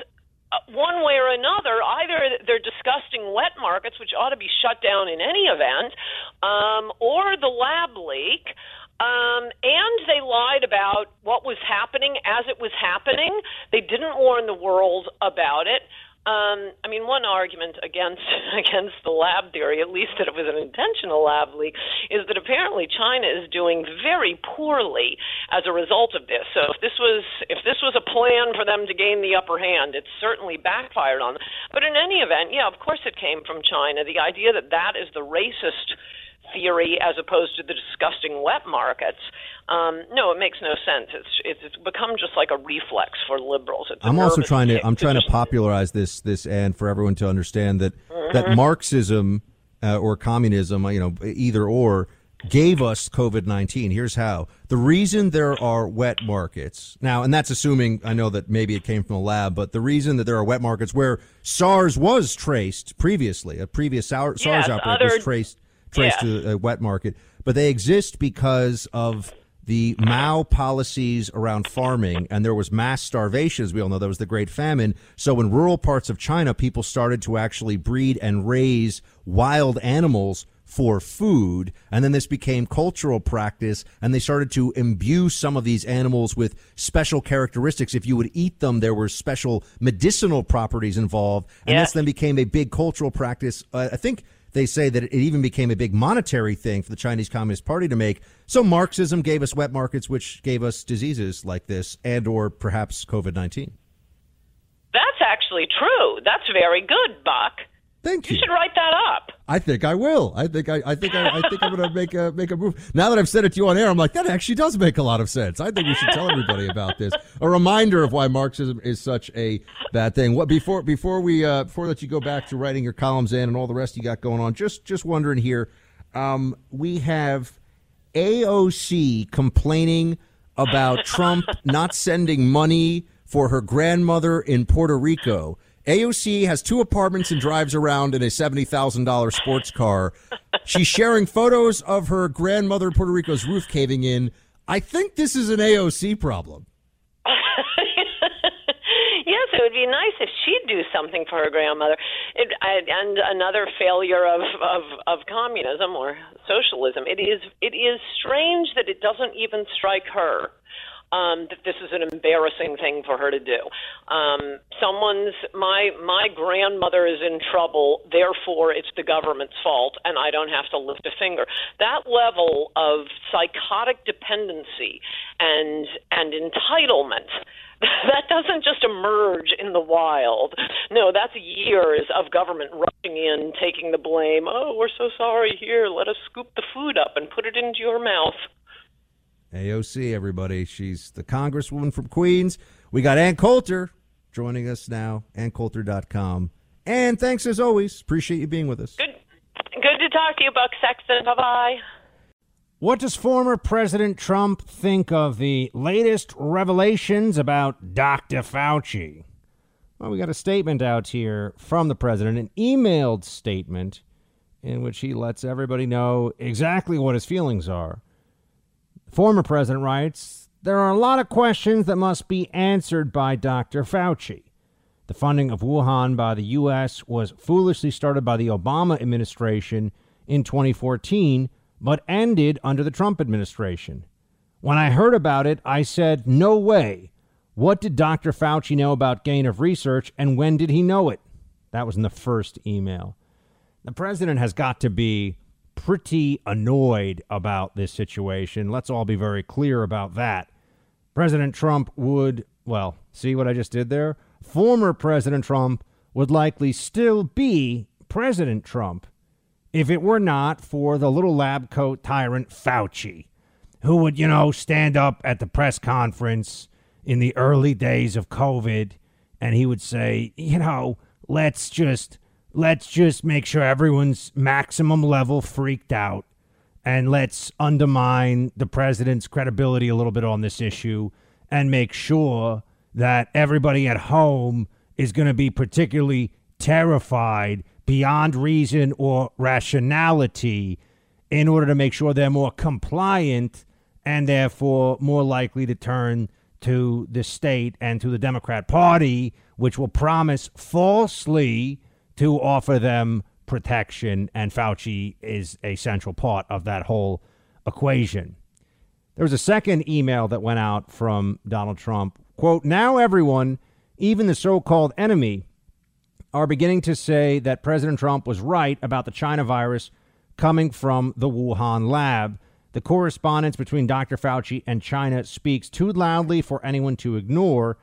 one way or another, either they're disgusting wet markets, which ought to be shut down in any event, um, or the lab leak. Um, and they lied about what was happening as it was happening. They didn't warn the world about it. Um, I mean, one argument against against the lab theory, at least that it was an intentional lab leak, is that apparently China is doing very poorly as a result of this. So if this was if this was a plan for them to gain the upper hand, it certainly backfired on them. But in any event, yeah, of course it came from China. The idea that that is the racist theory as opposed to the disgusting wet markets. Um, no, it makes no sense. It's it's become just like a reflex for liberals. It's I'm also trying to I'm trying to popularize this this and for everyone to understand that that Mhm. Marxism uh, or communism, you know, either or gave us COVID-19. Here's how. The reason there are wet markets. Now, and that's assuming I know that maybe it came from a lab, but the reason that there are wet markets where SARS was traced previously, a previous SARS Yes, outbreak other- was traced traced Yeah. to a wet market, but they exist because of the Mao policies around farming, and there was mass starvation, as we all know. There was the Great Famine. So, in rural parts of China, people started to actually breed and raise wild animals for food, and then this became cultural practice, and they started to imbue some of these animals with special characteristics. If you would eat them, there were special medicinal properties involved, and this then became a big cultural practice. Uh, I think they say that it even became a big monetary thing for the Chinese Communist Party to make. So Marxism gave us wet markets, which gave us diseases like this, and or perhaps COVID nineteen. That's actually true. That's very good, Buck. Thank you. You should write that up. I think I will. I think I, I think I, I think I'm going to make a make a move. Now that I've said it to you on air, I'm like that actually does make a lot of sense. I think we should tell everybody about this. A reminder of why Marxism is such a bad thing. What before before we uh, before that you go back to writing your columns in and all the rest you got going on. Just just wondering here, um, we have AOC complaining about Trump not sending money for her grandmother in Puerto Rico. AOC has two apartments and drives around in a $70,000 sports car. She's sharing photos of her grandmother Puerto Rico's roof caving in. I think this is an AOC problem. yes, it would be nice if she'd do something for her grandmother. It, and another failure of, of of communism or socialism. It is it is strange that it doesn't even strike her. Um, that this is an embarrassing thing for her to do. Um, someone's my my grandmother is in trouble, therefore it's the government's fault, and I don't have to lift a finger. That level of psychotic dependency and and entitlement that doesn't just emerge in the wild. No, that's years of government rushing in, taking the blame. Oh, we're so sorry. Here, let us scoop the food up and put it into your mouth. AOC, everybody. She's the congresswoman from Queens. We got Ann Coulter joining us now, anncoulter.com. And thanks as always. Appreciate you being with us. Good, good to talk to you, Buck Sexton. Bye bye. What does former President Trump think of the latest revelations about Dr. Fauci? Well, we got a statement out here from the president, an emailed statement in which he lets everybody know exactly what his feelings are. Former president writes There are a lot of questions that must be answered by Dr. Fauci. The funding of Wuhan by the U.S. was foolishly started by the Obama administration in 2014, but ended under the Trump administration. When I heard about it, I said, no way. What did Dr. Fauci know about gain of research and when did he know it? That was in the first email. The president has got to be pretty annoyed about this situation. Let's all be very clear about that. President Trump would, well, see what I just did there? Former President Trump would likely still be President Trump if it were not for the little lab coat tyrant Fauci, who would, you know, stand up at the press conference in the early days of COVID and he would say, you know, let's just let's just make sure everyone's maximum level freaked out and let's undermine the president's credibility a little bit on this issue and make sure that everybody at home is going to be particularly terrified beyond reason or rationality in order to make sure they're more compliant and therefore more likely to turn to the state and to the Democrat Party, which will promise falsely to offer them protection. And Fauci is a central part of that whole equation. There was a second email that went out from Donald Trump. Quote, now everyone, even the so called enemy, are beginning to say that President Trump was right about the China virus coming from the Wuhan lab. The correspondence between Dr. Fauci and China speaks too loudly for anyone to ignore.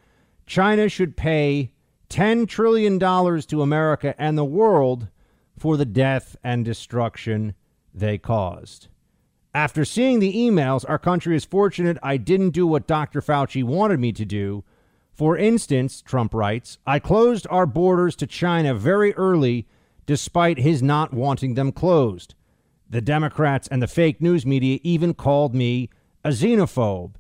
China should pay $10 trillion to America and the world for the death and destruction they caused. After seeing the emails, our country is fortunate I didn't do what Dr. Fauci wanted me to do. For instance, Trump writes, I closed our borders to China very early despite his not wanting them closed. The Democrats and the fake news media even called me a xenophobe.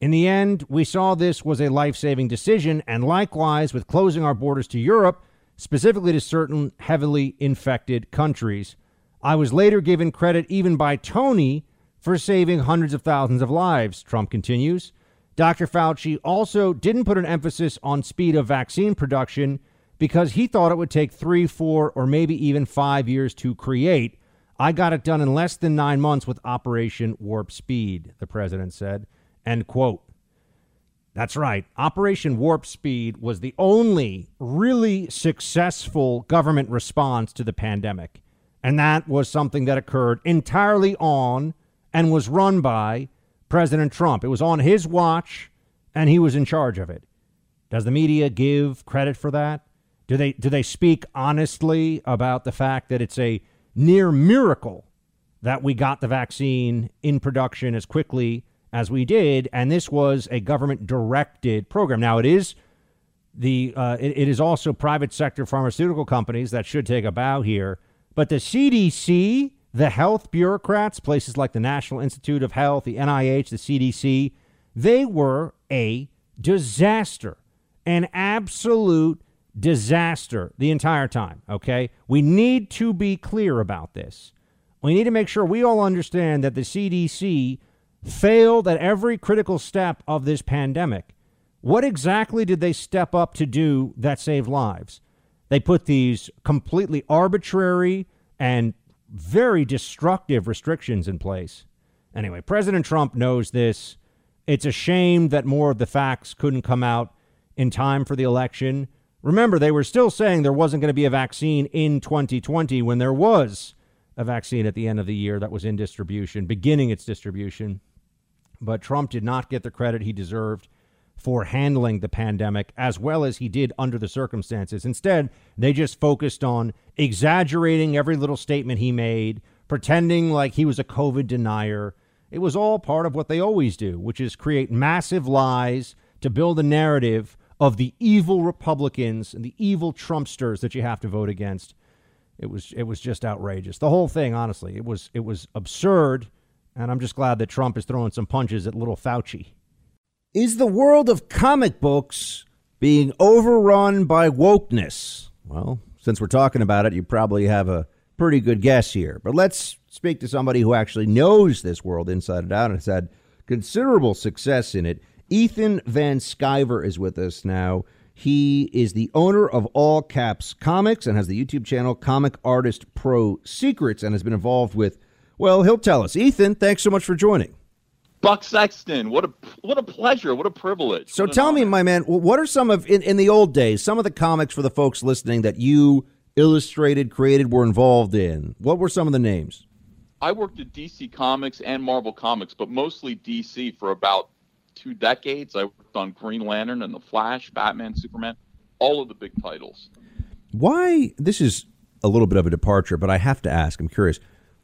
In the end, we saw this was a life saving decision, and likewise with closing our borders to Europe, specifically to certain heavily infected countries. I was later given credit even by Tony for saving hundreds of thousands of lives, Trump continues. Dr. Fauci also didn't put an emphasis on speed of vaccine production because he thought it would take three, four, or maybe even five years to create. I got it done in less than nine months with Operation Warp Speed, the president said. End quote. That's right. Operation Warp Speed was the only really successful government response to the pandemic. And that was something that occurred entirely on and was run by President Trump. It was on his watch and he was in charge of it. Does the media give credit for that? Do they do they speak honestly about the fact that it's a near miracle that we got the vaccine in production as quickly as we did, and this was a government directed program. Now it is the uh, it, it is also private sector pharmaceutical companies that should take a bow here, but the CDC, the health bureaucrats, places like the National Institute of Health, the NIH, the CDC, they were a disaster, an absolute disaster the entire time. Okay, we need to be clear about this. We need to make sure we all understand that the CDC failed at every critical step of this pandemic. What exactly did they step up to do that saved lives? They put these completely arbitrary and very destructive restrictions in place. Anyway, President Trump knows this. It's a shame that more of the facts couldn't come out in time for the election. Remember, they were still saying there wasn't going to be a vaccine in 2020 when there was a vaccine at the end of the year that was in distribution, beginning its distribution. But Trump did not get the credit he deserved for handling the pandemic as well as he did under the circumstances. Instead, they just focused on exaggerating every little statement he made, pretending like he was a COVID denier. It was all part of what they always do, which is create massive lies to build a narrative of the evil Republicans and the evil Trumpsters that you have to vote against. It was it was just outrageous. The whole thing, honestly, it was it was absurd and I'm just glad that Trump is throwing some punches at little Fauci. Is the world of comic books being overrun by wokeness? Well, since we're talking about it, you probably have a pretty good guess here. But let's speak to somebody who actually knows this world inside and out and has had considerable success in it. Ethan Van Sciver is with us now. He is the owner of All Caps Comics and has the YouTube channel Comic Artist Pro Secrets and has been involved with well, he'll tell us. Ethan, thanks so much for joining. Buck Sexton, what a what a pleasure, what a privilege. So tell me, my man, what are some of in, in the old days, some of the comics for the folks listening that you illustrated, created, were involved in? What were some of the names? I worked at DC Comics and Marvel Comics, but mostly DC for about two decades. I worked on Green Lantern and The Flash, Batman, Superman, all of the big titles. Why? This is a little bit of a departure, but I have to ask. I'm curious.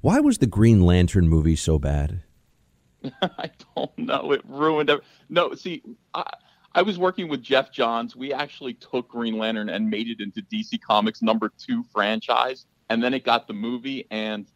Why was the Green Lantern movie so bad? I don't know. It ruined. Every- no, see, I, I was working with Geoff Johns. We actually took Green Lantern and made it into DC Comics number two franchise, and then it got the movie. And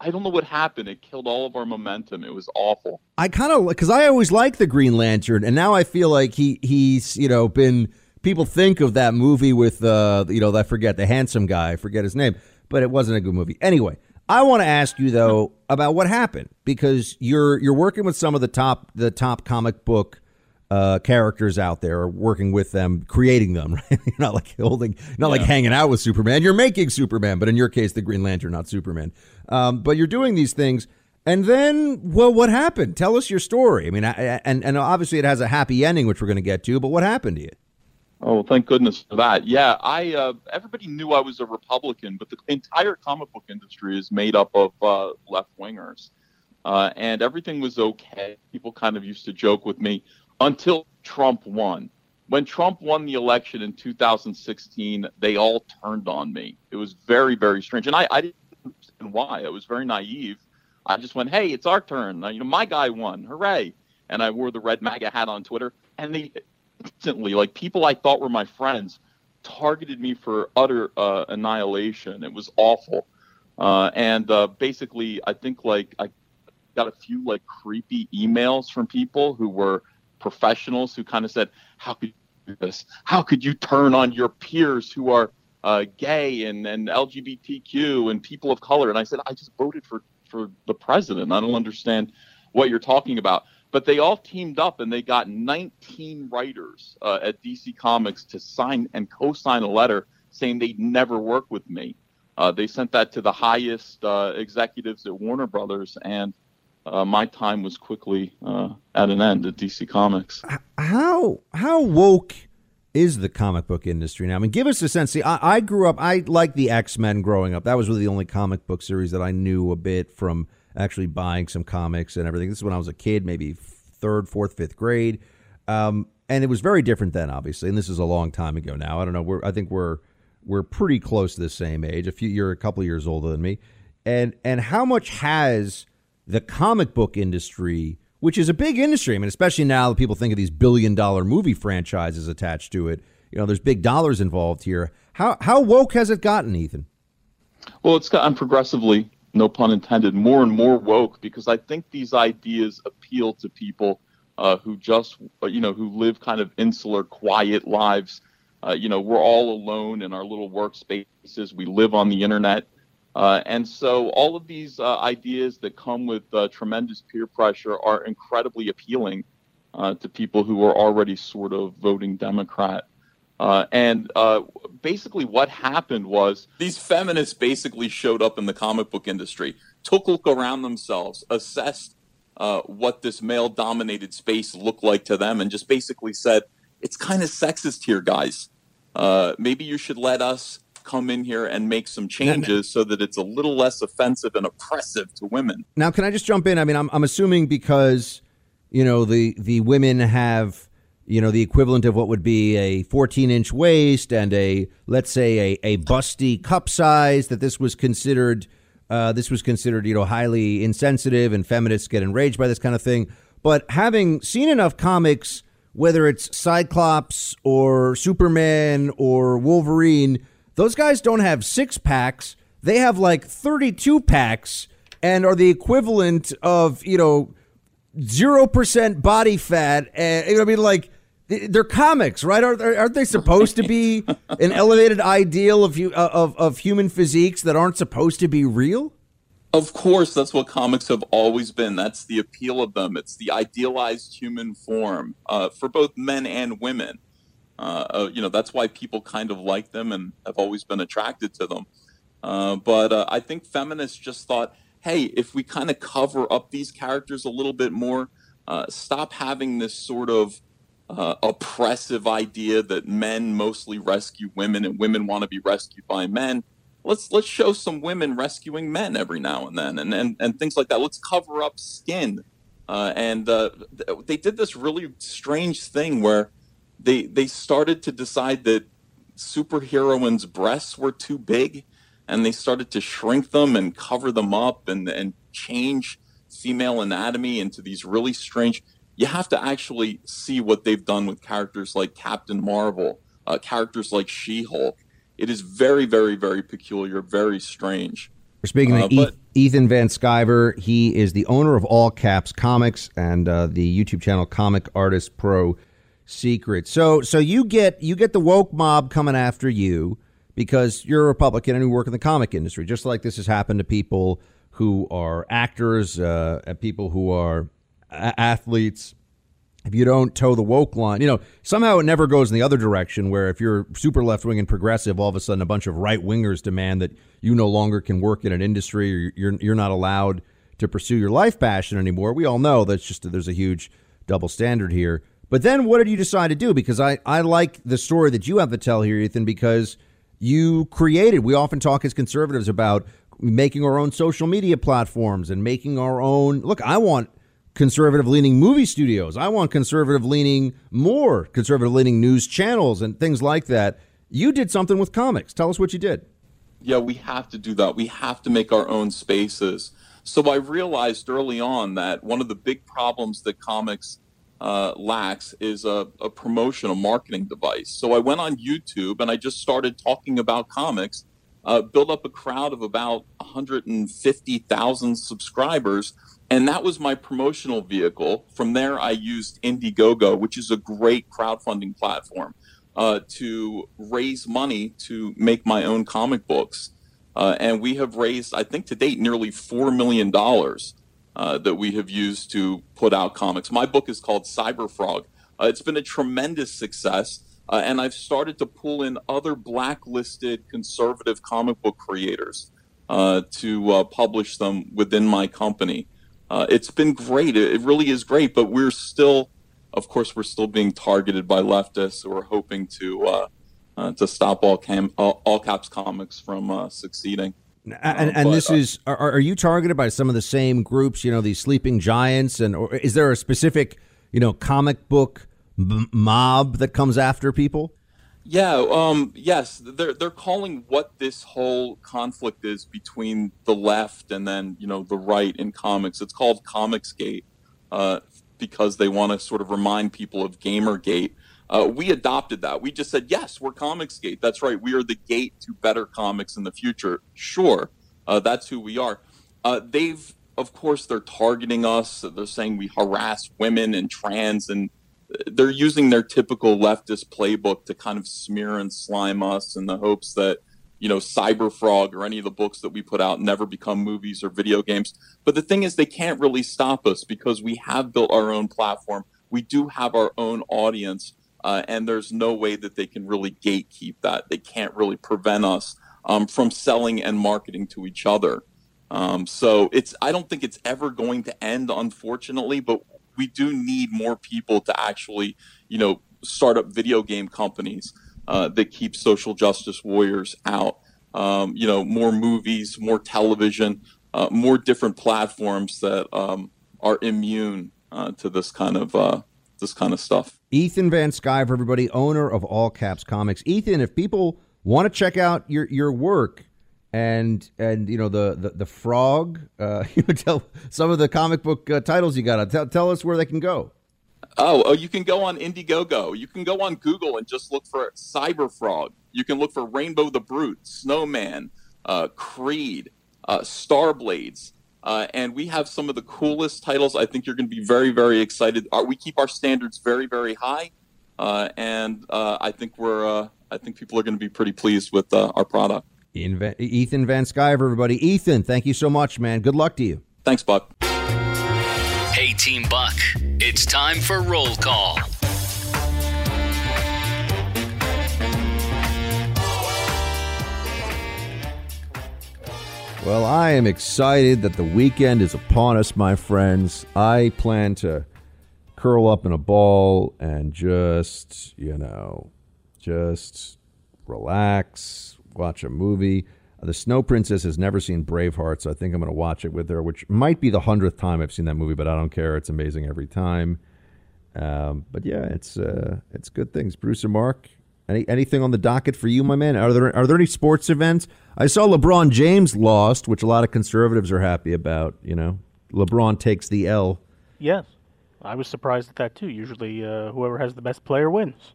I don't know what happened. It killed all of our momentum. It was awful. I kind of because I always liked the Green Lantern, and now I feel like he he's you know been people think of that movie with uh you know I forget the handsome guy, I forget his name, but it wasn't a good movie. Anyway, I want to ask you though about what happened because you're you're working with some of the top the top comic book uh, characters out there, or working with them, creating them. Right? you're not like holding, not like hanging out with Superman. You're making Superman, but in your case, the Green Lantern, not Superman. Um, but you're doing these things, and then, well, what happened? Tell us your story. I mean, I, and and obviously it has a happy ending, which we're going to get to. But what happened to you? Oh, thank goodness for that. Yeah, I uh, everybody knew I was a Republican, but the entire comic book industry is made up of uh, left wingers, uh, and everything was okay. People kind of used to joke with me until Trump won. When Trump won the election in 2016, they all turned on me. It was very, very strange, and I, I didn't understand why. I was very naive. I just went, "Hey, it's our turn. You know, my guy won. Hooray!" And I wore the red MAGA hat on Twitter, and they instantly, like people I thought were my friends, targeted me for utter uh, annihilation. It was awful. Uh, and uh, basically, I think like I got a few like creepy emails from people who were professionals who kind of said, "How could you do this? How could you turn on your peers who are uh, gay and, and LGBTQ and people of color?" And I said, "I just voted for for the president. I don't understand what you're talking about." But they all teamed up and they got 19 writers uh, at DC Comics to sign and co-sign a letter saying they'd never work with me. Uh, they sent that to the highest uh, executives at Warner Brothers, and uh, my time was quickly uh, at an end at DC Comics. How how woke is the comic book industry now? I mean, give us a sense. See, I, I grew up. I liked the X Men growing up. That was really the only comic book series that I knew a bit from actually buying some comics and everything. This is when I was a kid, maybe third, fourth, fifth grade, um, and it was very different then, obviously. And this is a long time ago now. I don't know. We're I think we're we're pretty close to the same age. A few, you're a couple years older than me, and and how much has the comic book industry, which is a big industry, I mean, especially now that people think of these billion dollar movie franchises attached to it. You know, there's big dollars involved here. How how woke has it gotten, Ethan? Well, it's gotten progressively, no pun intended, more and more woke because I think these ideas appeal to people uh, who just, you know, who live kind of insular, quiet lives. Uh, you know, we're all alone in our little workspaces. We live on the internet. Uh, and so all of these uh, ideas that come with uh, tremendous peer pressure are incredibly appealing uh, to people who are already sort of voting Democrat. Uh, and uh, basically, what happened was these feminists basically showed up in the comic book industry, took a look around themselves, assessed what this male dominated space looked like to them, and just basically said, It's kind of sexist here, guys. maybe you should let us come in here and make some changes so that it's a little less offensive and oppressive to women. Now, can I just jump in? I mean, I'm, I'm assuming because you know the the women have you know the equivalent of what would be a 14 inch waist and a let's say a, a busty cup size that this was considered uh, this was considered you know highly insensitive and feminists get enraged by this kind of thing. But having seen enough comics, whether it's Cyclops or Superman or Wolverine those guys don't have six packs. They have like 32 packs and are the equivalent of, you know, 0% body fat. And, you know, I mean, like, they're comics, right? Aren't they supposed to be an elevated ideal of, of, of human physiques that aren't supposed to be real? Of course, that's what comics have always been. That's the appeal of them. It's the idealized human form uh, for both men and women. Uh, uh, you know, that's why people kind of like them and have always been attracted to them. Uh, but uh, I think feminists just thought, hey, if we kind of cover up these characters a little bit more, Uh, stop having this sort of uh, oppressive idea that men mostly rescue women and women want to be rescued by men. Let's let's show some women rescuing men every now and then, and and, and things like that. Let's cover up skin. Uh, and uh, they did this really strange thing where they they started to decide that superheroines' breasts were too big, and they started to shrink them and cover them up and and change female anatomy into these really strange you have to actually see what they've done with characters like Captain Marvel, uh, characters like She Hulk. It is very, very, very peculiar, very strange. We're speaking Uh, to but- Eth- Ethan Van Sciver. He is the owner of All Caps Comics and uh, the YouTube channel Comic Artist Pro Secret. So, so you get you get the woke mob coming after you because you're a Republican and you work in the comic industry, just like this has happened to people who are actors, uh, and people who are athletes if you don't toe the woke line, you know, somehow it never goes in the other direction where if you're super left wing and progressive, all of a sudden a bunch of right wingers demand that you no longer can work in an industry or you're you're not allowed to pursue your life passion anymore. We all know that's just there's a huge double standard here. But then what did you decide to do? Because I, I like the story that you have to tell here, Ethan, because you created, we often talk as conservatives about making our own social media platforms and making our own look, I want conservative leaning movie studios. I want conservative leaning more conservative leaning news channels and things like that. You did something with comics. Tell us what you did. yeah, we have to do that. We have to make our own spaces. So I realized early on that one of the big problems that comics uh, lacks is a, a promotion, a marketing device. So I went on YouTube and I just started talking about comics, uh, built up a crowd of about 150,000 subscribers. And that was my promotional vehicle. From there, I used Indiegogo, which is a great crowdfunding platform, uh, to raise money to make my own comic books. Uh, and we have raised, I think to date, nearly $4 million uh, that we have used to put out comics. My book is called Cyberfrog. Uh, it's been a tremendous success. Uh, and I've started to pull in other blacklisted conservative comic book creators uh, to publish them within my company. Uh, it's been great. It, it really is great, but we're still, of course, we're still being targeted by leftists who are hoping to uh, uh, to stop all cam all, all caps comics from uh, succeeding. And, and but, this uh, is are, are you targeted by some of the same groups? You know, these sleeping giants, and or is there a specific you know comic book m- mob that comes after people? Yeah, um, yes, they're they're calling what this whole conflict is between the left and then you know the right in comics. It's called Comicsgate uh, because they want to sort of remind people of Gamergate. Uh, we adopted that. We just said yes, we're Comicsgate. That's right. We are the gate to better comics in the future. Sure, uh, that's who we are. Uh, they've of course they're targeting us. They're saying we harass women and trans and they're using their typical leftist playbook to kind of smear and slime us in the hopes that you know cyberfrog or any of the books that we put out never become movies or video games. But the thing is they can't really stop us because we have built our own platform. We do have our own audience uh, and there's no way that they can really gatekeep that. They can't really prevent us um, from selling and marketing to each other. Um, so it's i don't think it's ever going to end unfortunately but we do need more people to actually, you know, start up video game companies uh, that keep social justice warriors out. Um, you know, more movies, more television, uh, more different platforms that um, are immune uh, to this kind of uh, this kind of stuff. Ethan Van Sciver, everybody, owner of All Caps Comics. Ethan, if people want to check out your your work and and you know the the, the frog, uh, you know, tell some of the comic book uh, titles you got. Tell tell us where they can go. Oh, oh, you can go on Indiegogo. You can go on Google and just look for Cyberfrog. You can look for Rainbow the Brute, Snowman, uh, Creed, uh, Starblades. Uh, and we have some of the coolest titles. I think you're going to be very, very excited. Uh, we keep our standards very, very high, uh, and uh, I think we're. Uh, I think people are going to be pretty pleased with uh, our product. Ian Van- Ethan Van Sciver, everybody. Ethan, thank you so much, man. Good luck to you. Thanks, Buck. Hey, Team Buck, it's time for roll call. Well, I am excited that the weekend is upon us, my friends. I plan to curl up in a ball and just, you know, just relax, watch a movie. The Snow Princess has never seen Braveheart, so I think I'm going to watch it with her, which might be the hundredth time I've seen that movie, but I don't care. It's amazing every time. Um, but yeah, it's uh, it's good things. Producer Mark, any anything on the docket for you, my man? Are there are there any sports events? I saw LeBron James lost, which a lot of conservatives are happy about. You know, LeBron takes the L. Yes, I was surprised at that too. Usually, uh, whoever has the best player wins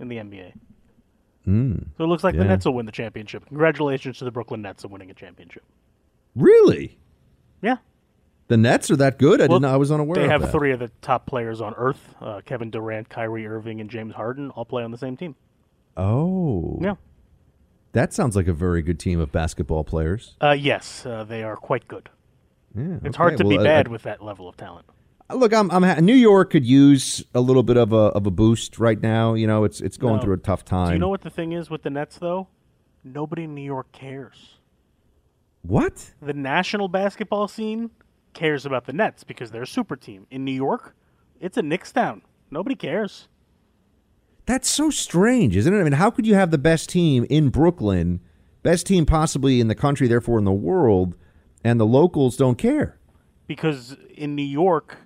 in the NBA. Mm, So it looks like yeah. the Nets will win the championship. Congratulations to the Brooklyn Nets on winning a championship. Really? Yeah. The Nets are that good? I Well, didn't. I was unaware. They have that. three of the top players on earth: uh, Kevin Durant, Kyrie Irving, and James Harden all play on the same team. Oh. Yeah. That sounds like a very good team of basketball players. Uh, yes, uh, they are quite good. Yeah, It's okay. hard to Well, be I- bad I- with that level of talent. Look, I'm, I'm ha- New York could use a little bit of a of a boost right now. You know, it's it's going No. through a tough time. Do you know what the thing is with the Nets, though? Nobody in New York cares. What? The national basketball scene cares about the Nets because they're a super team. In New York, it's a Knicks town. Nobody cares. That's so strange, isn't it? I mean, how could you have the best team in Brooklyn, best team possibly in the country, therefore in the world, and the locals don't care? because in New York,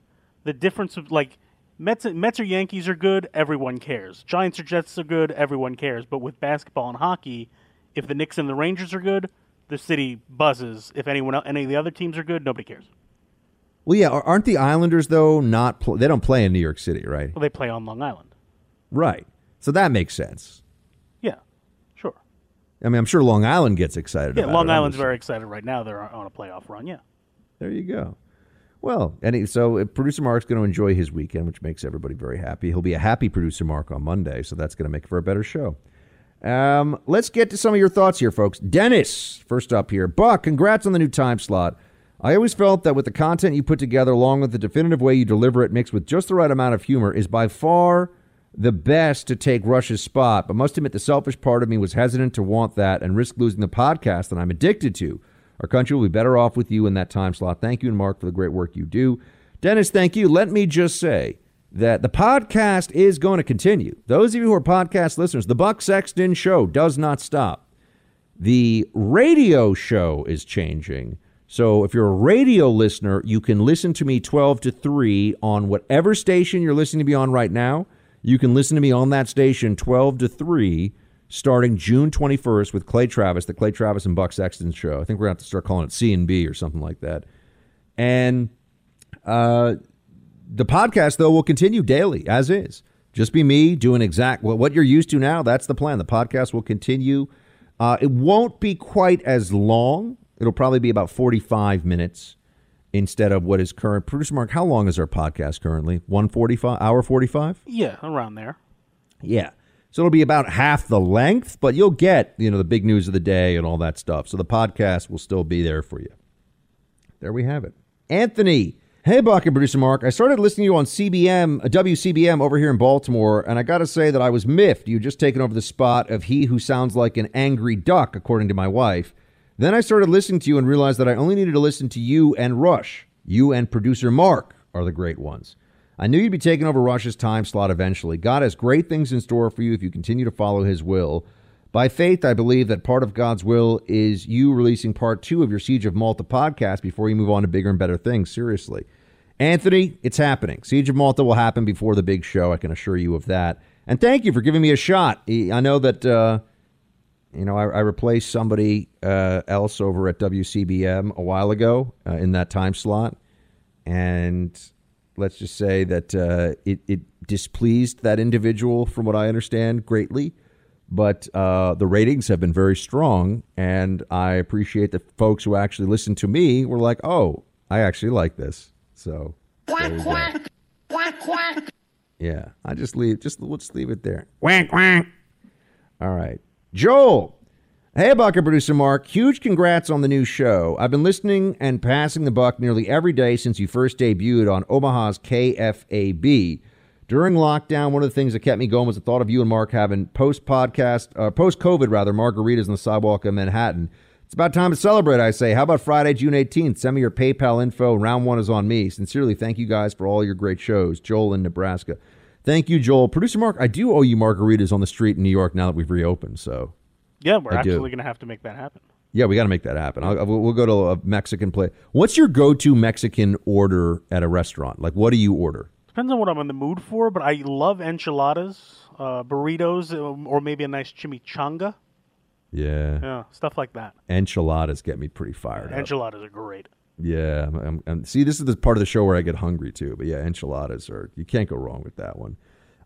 the difference of like Mets, Mets or Yankees are good, everyone cares. Giants or Jets are good, everyone cares. But with basketball and hockey, if the Knicks and the Rangers are good, the city buzzes. If anyone, any of the other teams are good, nobody cares. Well, yeah, aren't the Islanders though not? Pl- they don't play in New York City, right? Well, they play on Long Island. Right. So that makes sense. Yeah, sure. I mean, I'm sure Long Island gets excited. Yeah, about Long it. Island's very excited right now. They're on a playoff run. Yeah. There you go. Well, and he- so uh, producer Mark's going to enjoy his weekend, which makes everybody very happy. He'll be a happy producer Mark on Monday, so that's going to make for a better show. Um, let's get to some of your thoughts here, folks. Dennis, first up here. Buck, congrats on the new time slot. I always felt that with the content you put together, along with the definitive way you deliver it, mixed with just the right amount of humor, is by far the best to take Rush's spot. But must admit, the selfish part of me was hesitant to want that and risk losing the podcast that I'm addicted to. Our country will be better off with you in that time slot. Thank you, and Mark, for the great work you do. Dennis, thank you. Let me just say that the podcast is going to continue. Those of you who are podcast listeners, the Buck Sexton show does not stop. The radio show is changing. So if you're a radio listener, you can listen to me 12 to 3 on whatever station you're listening to me on right now. You can listen to me on that station 12 to 3 starting June 21st with Clay Travis, the Clay Travis and Buck Sexton show. I think we're going to have to start calling it C and B or something like that. And uh, the podcast, though, will continue daily as is. Just be me doing exact well, what you're used to now. That's the plan. The podcast will continue. Uh, it won't be quite as long. It'll probably be about 45 minutes instead of what is current. Producer Mark, how long is our podcast currently? 145, hour 45? Yeah, around there. Yeah. So it'll be about half the length, but you'll get, you know, the big news of the day and all that stuff. So the podcast will still be there for you. There we have it. Anthony. Hey, Buck and producer Mark. I started listening to you on CBM, uh, WCBM over here in Baltimore, and I got to say that I was miffed. You just taken over the spot of he who sounds like an angry duck, according to my wife. Then I started listening to you and realized that I only needed to listen to you and Rush. You and producer Mark are the great ones. I knew you'd be taking over Rush's time slot eventually. God has great things in store for you if you continue to follow his will. By faith, I believe that part of God's will is you releasing part two of your Siege of Malta podcast before you move on to bigger and better things. Seriously. Anthony, it's happening. Siege of Malta will happen before the big show. I can assure you of that. And thank you for giving me a shot. I know that, uh, you know, I, I replaced somebody uh, else over at WCBM a while ago uh, in that time slot. And let's just say that uh, it, it displeased that individual, from what I understand, greatly. But uh, the ratings have been very strong, and I appreciate the folks who actually listen to me were like, "Oh, I actually like this." So, there you go. yeah, I just leave. Just let's leave it there. Quack quack. All right, Joel. Hey, Buck and producer Mark. Huge congrats on the new show. I've been listening and passing the buck nearly every day since you first debuted on Omaha's KFAB. During lockdown, one of the things that kept me going was the thought of you and Mark having post podcast, uh, post COVID rather, margaritas on the sidewalk of Manhattan. It's about time to celebrate, I say. How about Friday, June 18th? Send me your PayPal info. Round one is on me. Sincerely, thank you guys for all your great shows. Joel in Nebraska. Thank you, Joel. Producer Mark, I do owe you margaritas on the street in New York now that we've reopened. So, Yeah, we're I actually going to have to make that happen. yeah, we got to make that happen. I'll, we'll go to a Mexican place. What's your go-to Mexican order at a restaurant? Like, what do you order? Depends on what I'm in the mood for, but I love enchiladas, uh, burritos, um, or maybe a nice chimichanga. Yeah, Yeah, stuff like that. enchiladas get me pretty fired up. Enchiladas are great. Yeah, I'm, I'm- see, this is the part of the show where I get hungry too. But yeah, enchiladas are you can't go wrong with that one.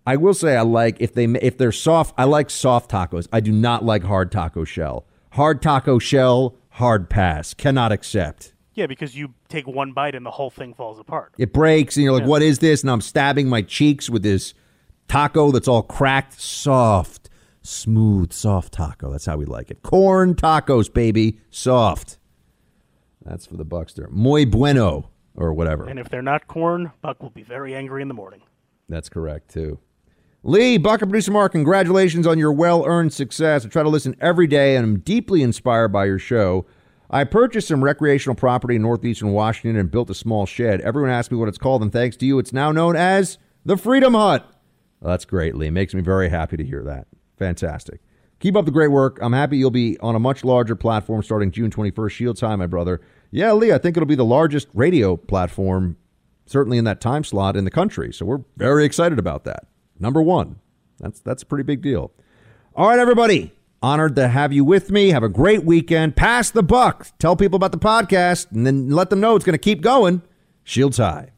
I will say I like if they if they're soft. I like soft tacos. I do not like hard taco shell. Hard taco shell, hard pass. Cannot accept. Yeah, because you take one bite and the whole thing falls apart. It breaks, and you're like, "What is this?" And I'm stabbing my cheeks with this taco that's all cracked. Soft, smooth, soft taco. That's how we like it. Corn tacos, baby, soft. That's for the Buckster. Muy bueno, or whatever. And if they're not corn, Buck will be very angry in the morning. That's correct, too. Lee, Buck and Producer Mark, congratulations on your well earned success. I try to listen every day and I'm deeply inspired by your show. I purchased some recreational property in northeastern Washington and built a small shed. Everyone asks me what it's called, and thanks to you, it's now known as the Freedom Hut. Well, that's great, Lee. Makes me very happy to hear that. Fantastic. Keep up the great work. I'm happy you'll be on a much larger platform starting June 21st. Shield time, my brother. Yeah, Lee, I think it'll be the largest radio platform, certainly in that time slot in the country. So we're very excited about that. Number one. That's that's a pretty big deal. All right, everybody. Honored to have you with me. Have a great weekend. Pass the buck. Tell people about the podcast and then let them know it's going to keep going. Shields high.